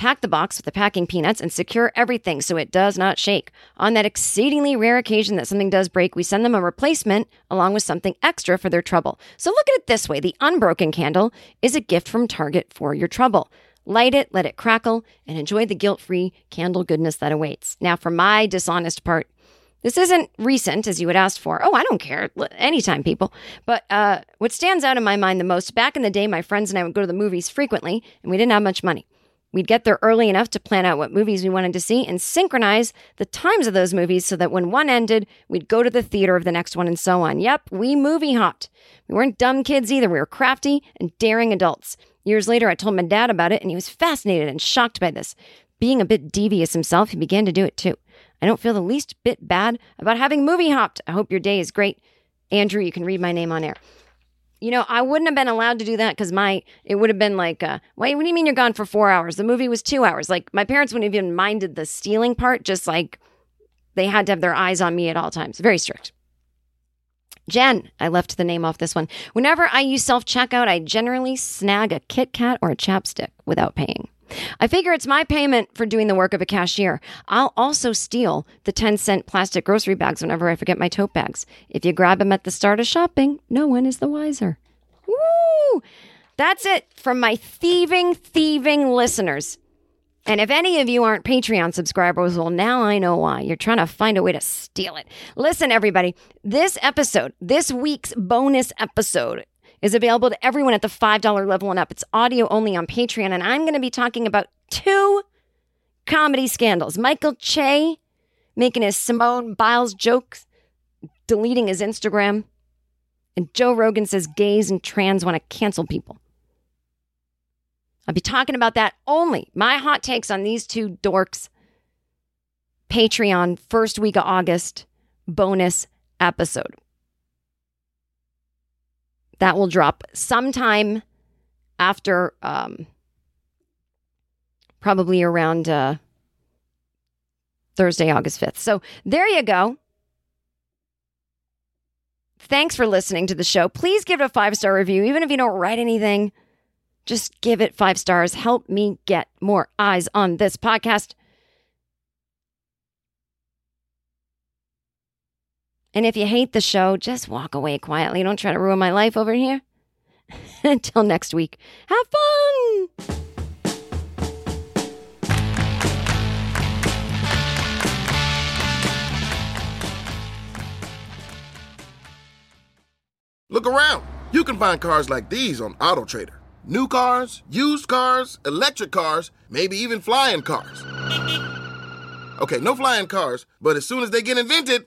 Pack the box with the packing peanuts and secure everything so it does not shake. On that exceedingly rare occasion that something does break, we send them a replacement along with something extra for their trouble. So look at it this way the unbroken candle is a gift from Target for your trouble. Light it, let it crackle, and enjoy the guilt free candle goodness that awaits. Now, for my dishonest part, this isn't recent, as you had asked for. Oh, I don't care. Anytime, people. But uh, what stands out in my mind the most back in the day, my friends and I would go to the movies frequently, and we didn't have much money. We'd get there early enough to plan out what movies we wanted to see and synchronize the times of those movies so that when one ended, we'd go to the theater of the next one and so on. Yep, we movie hopped. We weren't dumb kids either. We were crafty and daring adults. Years later, I told my dad about it, and he was fascinated and shocked by this. Being a bit devious himself, he began to do it too. I don't feel the least bit bad about having movie hopped. I hope your day is great. Andrew, you can read my name on air. You know, I wouldn't have been allowed to do that because my it would have been like, uh, wait, what do you mean you're gone for four hours? The movie was two hours. Like my parents wouldn't even minded the stealing part, just like they had to have their eyes on me at all times. Very strict. Jen, I left the name off this one. Whenever I use self checkout, I generally snag a Kit Kat or a chapstick without paying. I figure it's my payment for doing the work of a cashier. I'll also steal the 10 cent plastic grocery bags whenever I forget my tote bags. If you grab them at the start of shopping, no one is the wiser. Woo! That's it from my thieving, thieving listeners. And if any of you aren't Patreon subscribers, well, now I know why. You're trying to find a way to steal it. Listen, everybody, this episode, this week's bonus episode, is available to everyone at the $5 level and up. It's audio only on Patreon. And I'm going to be talking about two comedy scandals Michael Che making his Simone Biles jokes, deleting his Instagram, and Joe Rogan says gays and trans want to cancel people. I'll be talking about that only. My hot takes on these two dorks. Patreon, first week of August, bonus episode. That will drop sometime after, um, probably around uh, Thursday, August 5th. So there you go. Thanks for listening to the show. Please give it a five star review, even if you don't write anything. Just give it five stars. Help me get more eyes on this podcast. And if you hate the show, just walk away quietly. Don't try to ruin my life over here. Until next week, have fun! Look around. You can find cars like these on AutoTrader. New cars, used cars, electric cars, maybe even flying cars. Okay, no flying cars, but as soon as they get invented,